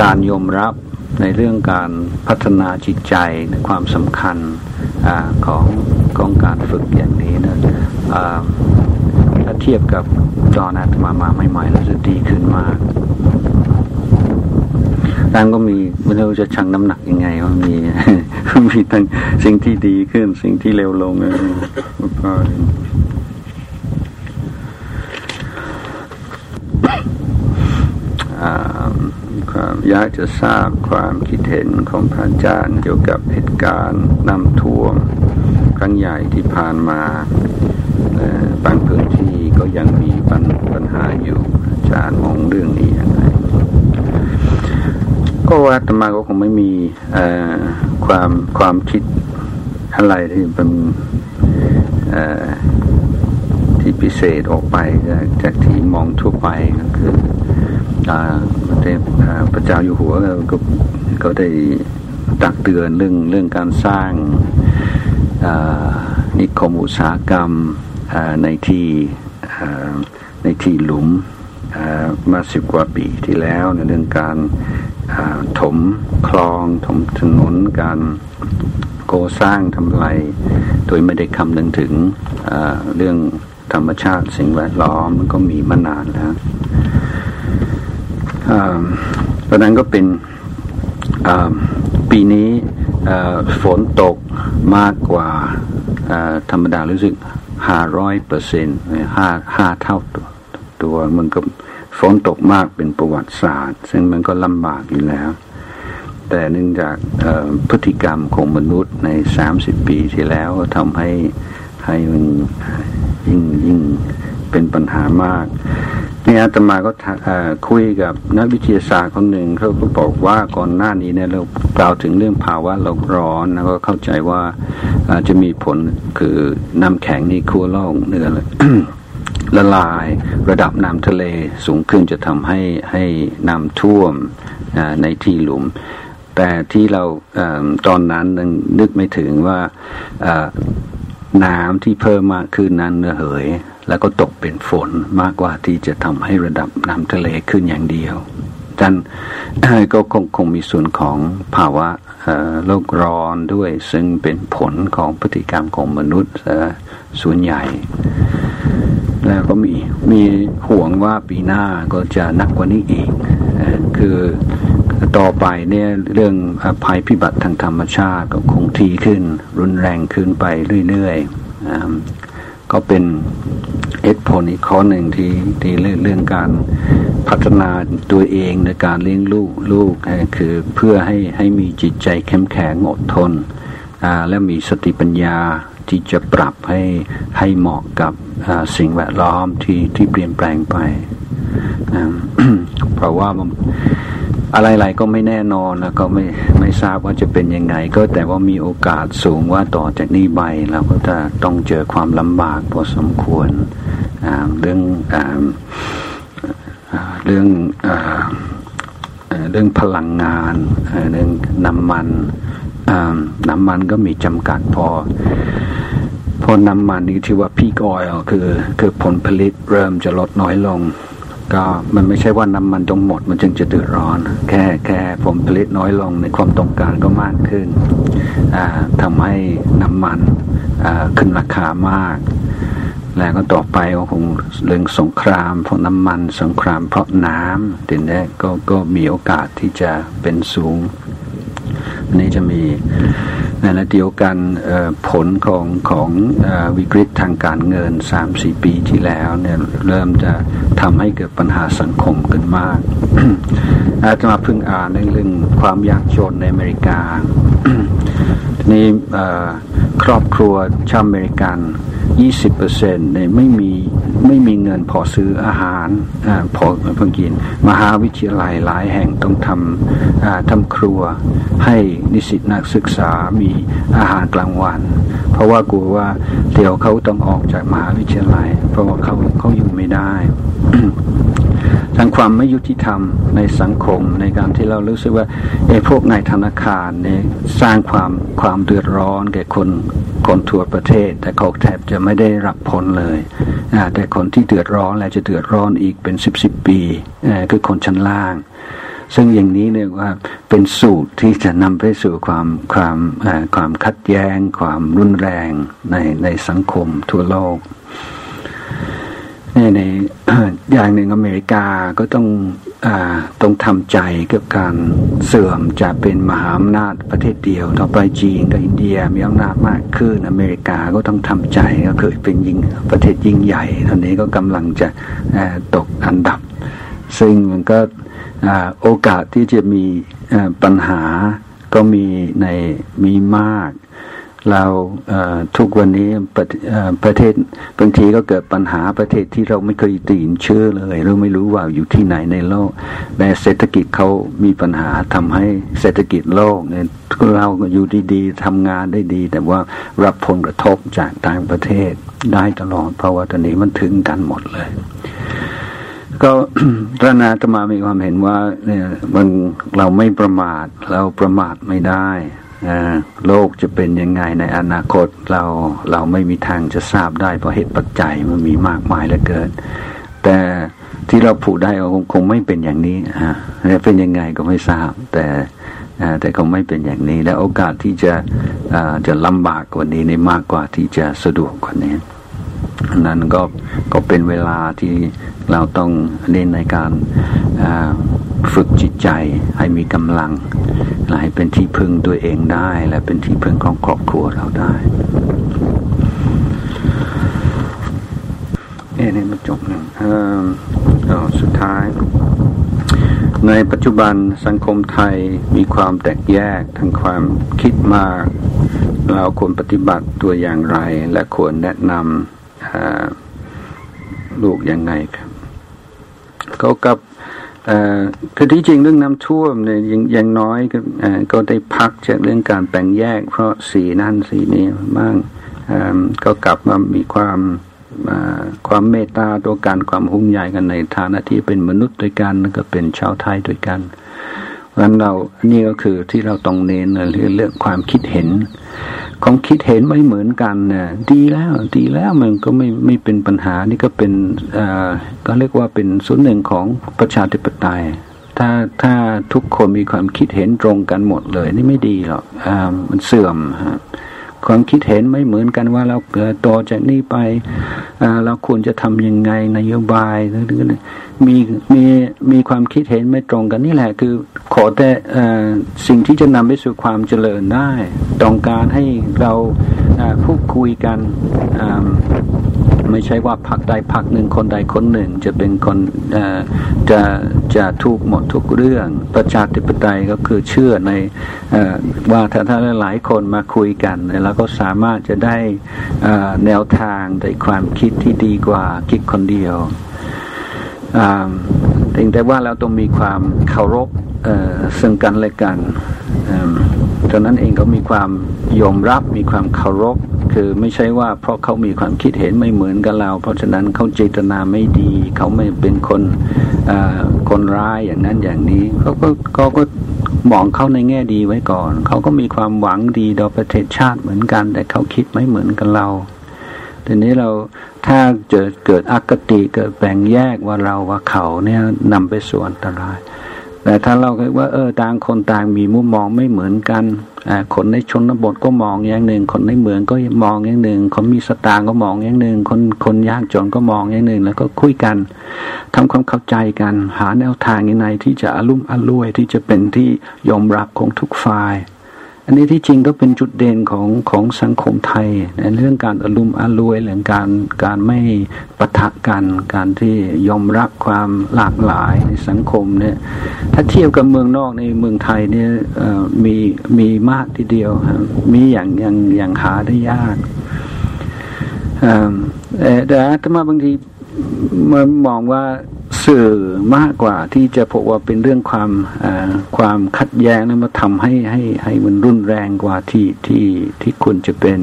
การยอมรับ ในเรื่องการพัฒนาจิตใจในความสำคัญอของของการฝึกอย่างนี้นะถ้าเทียบกับตอนอาตมามาใหม่ๆแล้วจะดีขึ้นมากดังก็มีไม่รู้จะชั่งน้ำหนักยังไงว่ามีมีทั้งสิ่งที่ดีขึ้นสิ่งที่เร็วลงก็ อยากจะทราบความคิดเห็นของพระอาจารย์เกี่ยวกับเหตุการณ์น้ำท่วมครั้งใหญ่ที่ผ่านมาบางพื้นที่ก็ยังมีปัญปญหาอยู่อาจารย์มองเรื่องนี้อย่างไรก็ว่าธรรมาก็คงไม่มีความความคิดอะไรที่เป็นที่พิเศษออกไปจากจากที่มองทั่วไปก็คือ พระเจ้าอยู่หัวก็ก็ได้ตักเตือนเรื่องเรื่องการสร้างนิคมอุตสาหกรรมในที่ในที่หลุมมาสิบกว่าปีที่แล้วในเรื่องการถมคลองถมถนนการโกสร้างทำลายโดยไม่ได้คำนึงถึงเรื่องธรรมชาติสิ่งแวดล้อมมันก็มีมานานแล้ว เพราะนั้นก็เป็นปีนี้ฝนตกมากกว่าธรรมดารู้สึกห้าร้อยเปอร์เซ็นต์ห้าห้าเท่าตัวตัวมันก็ฝนตกมากเป็นประวัติศาสตร์ ซึ่งมันก็ลำบากอยู่แล้ว แต่เนื่องจากพฤติกรรมของมนุษย์ในสามสิบปีที่แล้วทำให้ให้มันยิ่งยิ่งเป็นปัญหามาก นี่อาตมาก็คุยกับนักวิทยาศาสตร์คนหนึ่งเขาก็บอกว่าก่อนหน้านี้เนี่ยเรากล่าวถึงเรื่องภาวะโลกร้อนแล้วก็เข้าใจว่าจะมีผลคือน้ำแข็งนี่คั่วโลกเนื้อละลายระดับน้ำทะเลสูงขึ้นจะทำให้ให้น้ำท่วมในที่หลุม แต่ที่เราตอนนั้นนึกไม่ถึงว่าน้ำที่เพิ่มมากขึ้นนั้นเหย แล้วก็ตกเป็นฝนมากกว่าที่จะทำให้ระดับน้ำทะเลขึ้นอย่างเดียวดันก็คงคงมีส่วนของภาวะโลกร้อนด้วย ซึ่งเป็นผลของพฤติกรรมของมนุษย์ส่วนใหญ่ แล้วก็มีมีห่วงว่าปีหน้าก็จะนักกว่านี้อีก คือต่อไปเนี่ยเรื่องภัยพิบัติทางธรรมชาติก็คงทีขึ้น รุนแรงขึ้นไปเรื่อยๆ ก็เป็นเอกผลอีกข้อหนึ่งที่ที่เรื่องการพัฒนาตัวเองในการเลี้ยงลูกลูกคือเพื่อให้ให้มีจิตใจเข้มแข็งอดทนและมีสติปัญญาที่จะปรับให้ให้เหมาะกับสิ่งแวดล้อมที่ที่เปลี่ยนแปลงไป เพราะว่าอะไรๆก็ไม่แน่นอนแล้วก็ไม่ไม่ทราบว่าจะเป็นยังไง ก็แต่ว่ามีโอกาสสูงว่าต่อจากนี้ไปเราก็จะต้องเจอความลำบากพอสมควรเรื่องเรื่องเรื่องพลังงานเรื่องน้ำมันน้ำมันก็มีจำกัดพอพอน้ำมันนี่ที่ว่าพีกออยคือคือผลผลิตเริ่มจะลดน้อยลง ก็มันไม่ใช่ว่าน้ำมันต้องหมดมันจึงจะเดือดร้อน แค่แค่ผลผลิตน้อยลงในความต้องการก็มากขึ้นทำให้น้ำมันขึ้นราคามาก แล้วก็ต่อไปก็คงเรื่องสงครามเพราะน้ำมันสงครามเพราะน้ำทีนี้ก็ก็มีโอกาสที่จะเป็นสูง นี้จะมี ในระเดียวกันผลของของอวิกฤตทางการเงินสามสี่ปีที่แล้วเนี่ยเริ่มจะทำให้เกิดปัญหาสังคมกันมาก อาจจะมาพึ่งอ่านในเรื่องความยากจนในอเมริกานี่ครอบครัวชาวอเมริกัน ยี่สิบเนี่ยไม่มีไม่มีเงินพอซื้ออาหารอพอเพิ่งกิน มหาวิทยาลัยหลายแห่งต้องทำทำครัวให้นิสิตนักศึกษามีอาหารกลางวัน เพราะว่ากลัวว่าเดี๋ยวเขาต้องออกจากมหาวิทยาลัย เพราะว่าเขาเขาอยู่ไม่ได้ ทั้งความไม่ยุติธรรมในสังคมในการที่เรารู้สึกว่าไอ้พวกนายธนาคารเนี่ยสร้างความความเดือดร้อนแก่คนคนทั่วประเทศ แต่เขาแทบจะไม่ได้รับผลเลยแต่คนที่เดือดร้อนและจะเดือดร้อนอีกเป็นสิบสิบปีคือคนชั้นล่าง ซึ่งอย่างนี้เนี่ยว่าเป็นสูตรที่จะนำไปสู่ความความความคัดแย้ง ความรุนแรงในในสังคมทั่วโลก ในอย่างหนึ่งอเมริกาก็ต้องอต้องทำใจกับการเสื่อมจะเป็นมหาอำนาจประเทศเดียว ต่อไปจีนกับอินเดียมีอำนาจมากขึ้นอเมริกาก็ต้องทำใจก็เคยเป็นยิ่งประเทศยิ่งใหญ่ตอนนี้ก็กำลังจะตกอันดับ ซึ่งมันก็โอกาสที่จะมีปัญหาก็มีในมีมาก เราทุกวันนี้ประประเทศบางทีก็เกิดปัญหาประเทศที่เราไม่เคยตีนเชื่อเลยเราไม่รู้ว่าอยู่ที่ไหนในโลกแต่เศรษฐกิจเขามีปัญหาทำให้เศรษฐกิจโลกเนี่ยเราอยู่ดีๆทำงานได้ดี แต่ว่ารับผลกระทบจากต่างประเทศได้ตลอดเพราะว่าตอนนี้มันถึงกันหมดเลย ก็รนาตมามีความเห็นว่าเนี่ยมันเราไม่ประมาทเราประมาทไม่ได้ โลกจะเป็นยังไงในอนาคตเราเราไม่มีทางจะทราบได้เพราะเหตุปัจจัยมันมีมากมายเหลือเกิน แต่ที่เราผูกได้คงคงไม่เป็นอย่างนี้ฮะเป็นยังไงก็ไม่ทราบ แต่แต่คงไม่เป็นอย่างนี้ และโอกาสที่จะจะลำบากกว่านี้ในมากกว่าที่จะสะดวกกว่านี้ นั้นก็ก็เป็นเวลาที่เราต้องเน้นในการฝึกจิตใจให้มีกำลังและให้เป็นที่พึ่งตัวเองได้ และเป็นที่พึ่งของครอบครัวเราได้เอ๊นี่มาจบหนึ่งสุดท้าย ในปัจจุบันสังคมไทยมีความแตกแยกทางความคิดมาก เราควรปฏิบัติตัวอย่างไร และควรแนะนำ ลูกยังไงครับเขากับคือที่จริงเรื่องน้ำท่วมเนี่ยยังยังน้อยก็ก็ได้พักจากเรื่องการแบ่งแยก เพราะสีนั่นสีนี้บ้างก็กลับมามีความความเมตตาตัวกันความหุ่งใหญ่กันในฐานะที่เป็นมนุษย์ด้วยกันก็เป็นชาวไทยด้วยกัน นั้นเรานี่ก็คือที่เราต้องเน้นเรื่องเรื่องความคิดเห็นความคิดเห็นไม่เหมือนกันเนี่ยดีแล้วดีแล้วมันก็ไม่ไม่เป็นปัญหานี่ก็เป็นอ่าก็เรียกว่าเป็นส่วนหนึ่งของประชาธิปไตย ถ้าถ้าทุกคนมีความคิดเห็นตรงกันหมดเลย นี่ไม่ดีหรอกอ่ามันเสื่อมฮะ ความคิดเห็นไม่เหมือนกันว่าเราเกิดต่อจากนี้ไปเราควรจะทำยังไงนโยบายมีมีมีความคิดเห็นไม่ตรงกันนี่แหละคือขอแต่สิ่งที่จะนำไปสู่ความเจริญได้ ต้องการให้เราพูดคุยกัน ไม่ใช่ว่าพักใดพักหนึ่งคนใดคนหนึ่ง จะเป็นคนจะจะถูกหมดทุกเรื่อง ประชาธิปไตยก็คือเชื่อในว่าถ้าถ้าหลายคนมาคุยกัน แล้วก็สามารถจะได้แนวทางในความคิดที่ดีกว่าคิดคนเดียวแต่ว่าเราต้องมีความเคารพซึ่งกันและกันตอนนั้นเองก็มีความยอมรับมีความเคารพ คือไม่ใช่ว่าเพราะเขามีความคิดเห็นไม่เหมือนกับเรา เพราะฉะนั้นเขาเจตนาไม่ดี เขาไม่เป็นคนคนร้ายอย่างนั้นอย่างนี้เขาก็เขาก็มองเขาในแง่ดีไว้ก่อน เขาก็มีความหวังดีต่อประเทศชาติเหมือนกัน แต่เขาคิดไม่เหมือนกับเราทีนี้เราถ้าเกิดเกิดอคติเกิดแบ่งแยกว่าเราว่าเขาเนี่ยนำไปสู่อันตราย แต่ถ้าเราคิดว่าเออต่างคนต่างมีมุมมองไม่เหมือนกัน คนในชนบทก็มองอย่างหนึ่ง คนในเมืองก็มองอย่างหนึ่ง คนมีสตางก็มองอย่างหนึ่ง คนคนยากจนก็มองอย่างหนึ่ง แล้วก็คุยกันทำความเข้าใจกัน หาแนวทางยังไงที่จะอารมณ์อรวยที่จะเป็นที่ยอมรับของทุกฝ่าย อันนี้ที่จริงก็เป็นจุดเด่นของของสังคมไทยในเรื่องการอารมณ์อรวยเรื่องการการไม่ปะทะกัน การที่ยอมรับความหลากหลายในสังคมเนี่ยถ้าเทียบกับเมืองนอกในเมืองไทยเนี่ยมีมีมากทีเดียว มีอย่างอย่างอย่างหาได้ยากแต่ถ้ามาบางทีมามองว่า สื่อมากกว่าที่จะพบว่าเป็นเรื่องความความขัดแย้งนั้นมาทำให้ให้ให้มันรุนแรงกว่าที่ที่ที่ควรจะเป็น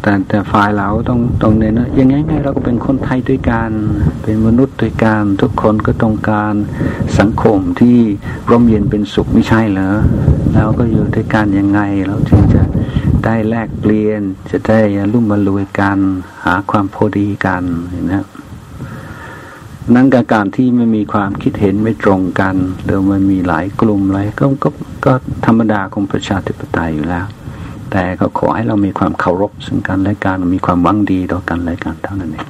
แต่แต่ฝ่ายเราต้องต้องเน้นนะยังไงไงเราก็เป็นคนไทยด้วยกันเป็นมนุษย์ด้วยกันทุกคนก็ต้องการสังคมที่ร่มเย็นเป็นสุขไม่ใช่เหรอเราก็อยู่ด้วยกันยังไงเราจึงจะได้แลกเปลี่ยนจะได้รุ่มมารวยกัน หาความพอดีกันนะ นั้นกับการที่ไม่มีความคิดเห็นไม่ตรงกันหรือมันมีหลายกลุ่มอะไรก็ก็ก็ธรรมดาของประชาธิปไตยอยู่แล้ว แต่ก็ขอให้เรามีความเคารพซึ่งกันและกันมีความหวังดีต่อกันและกันเท่านั้นเอง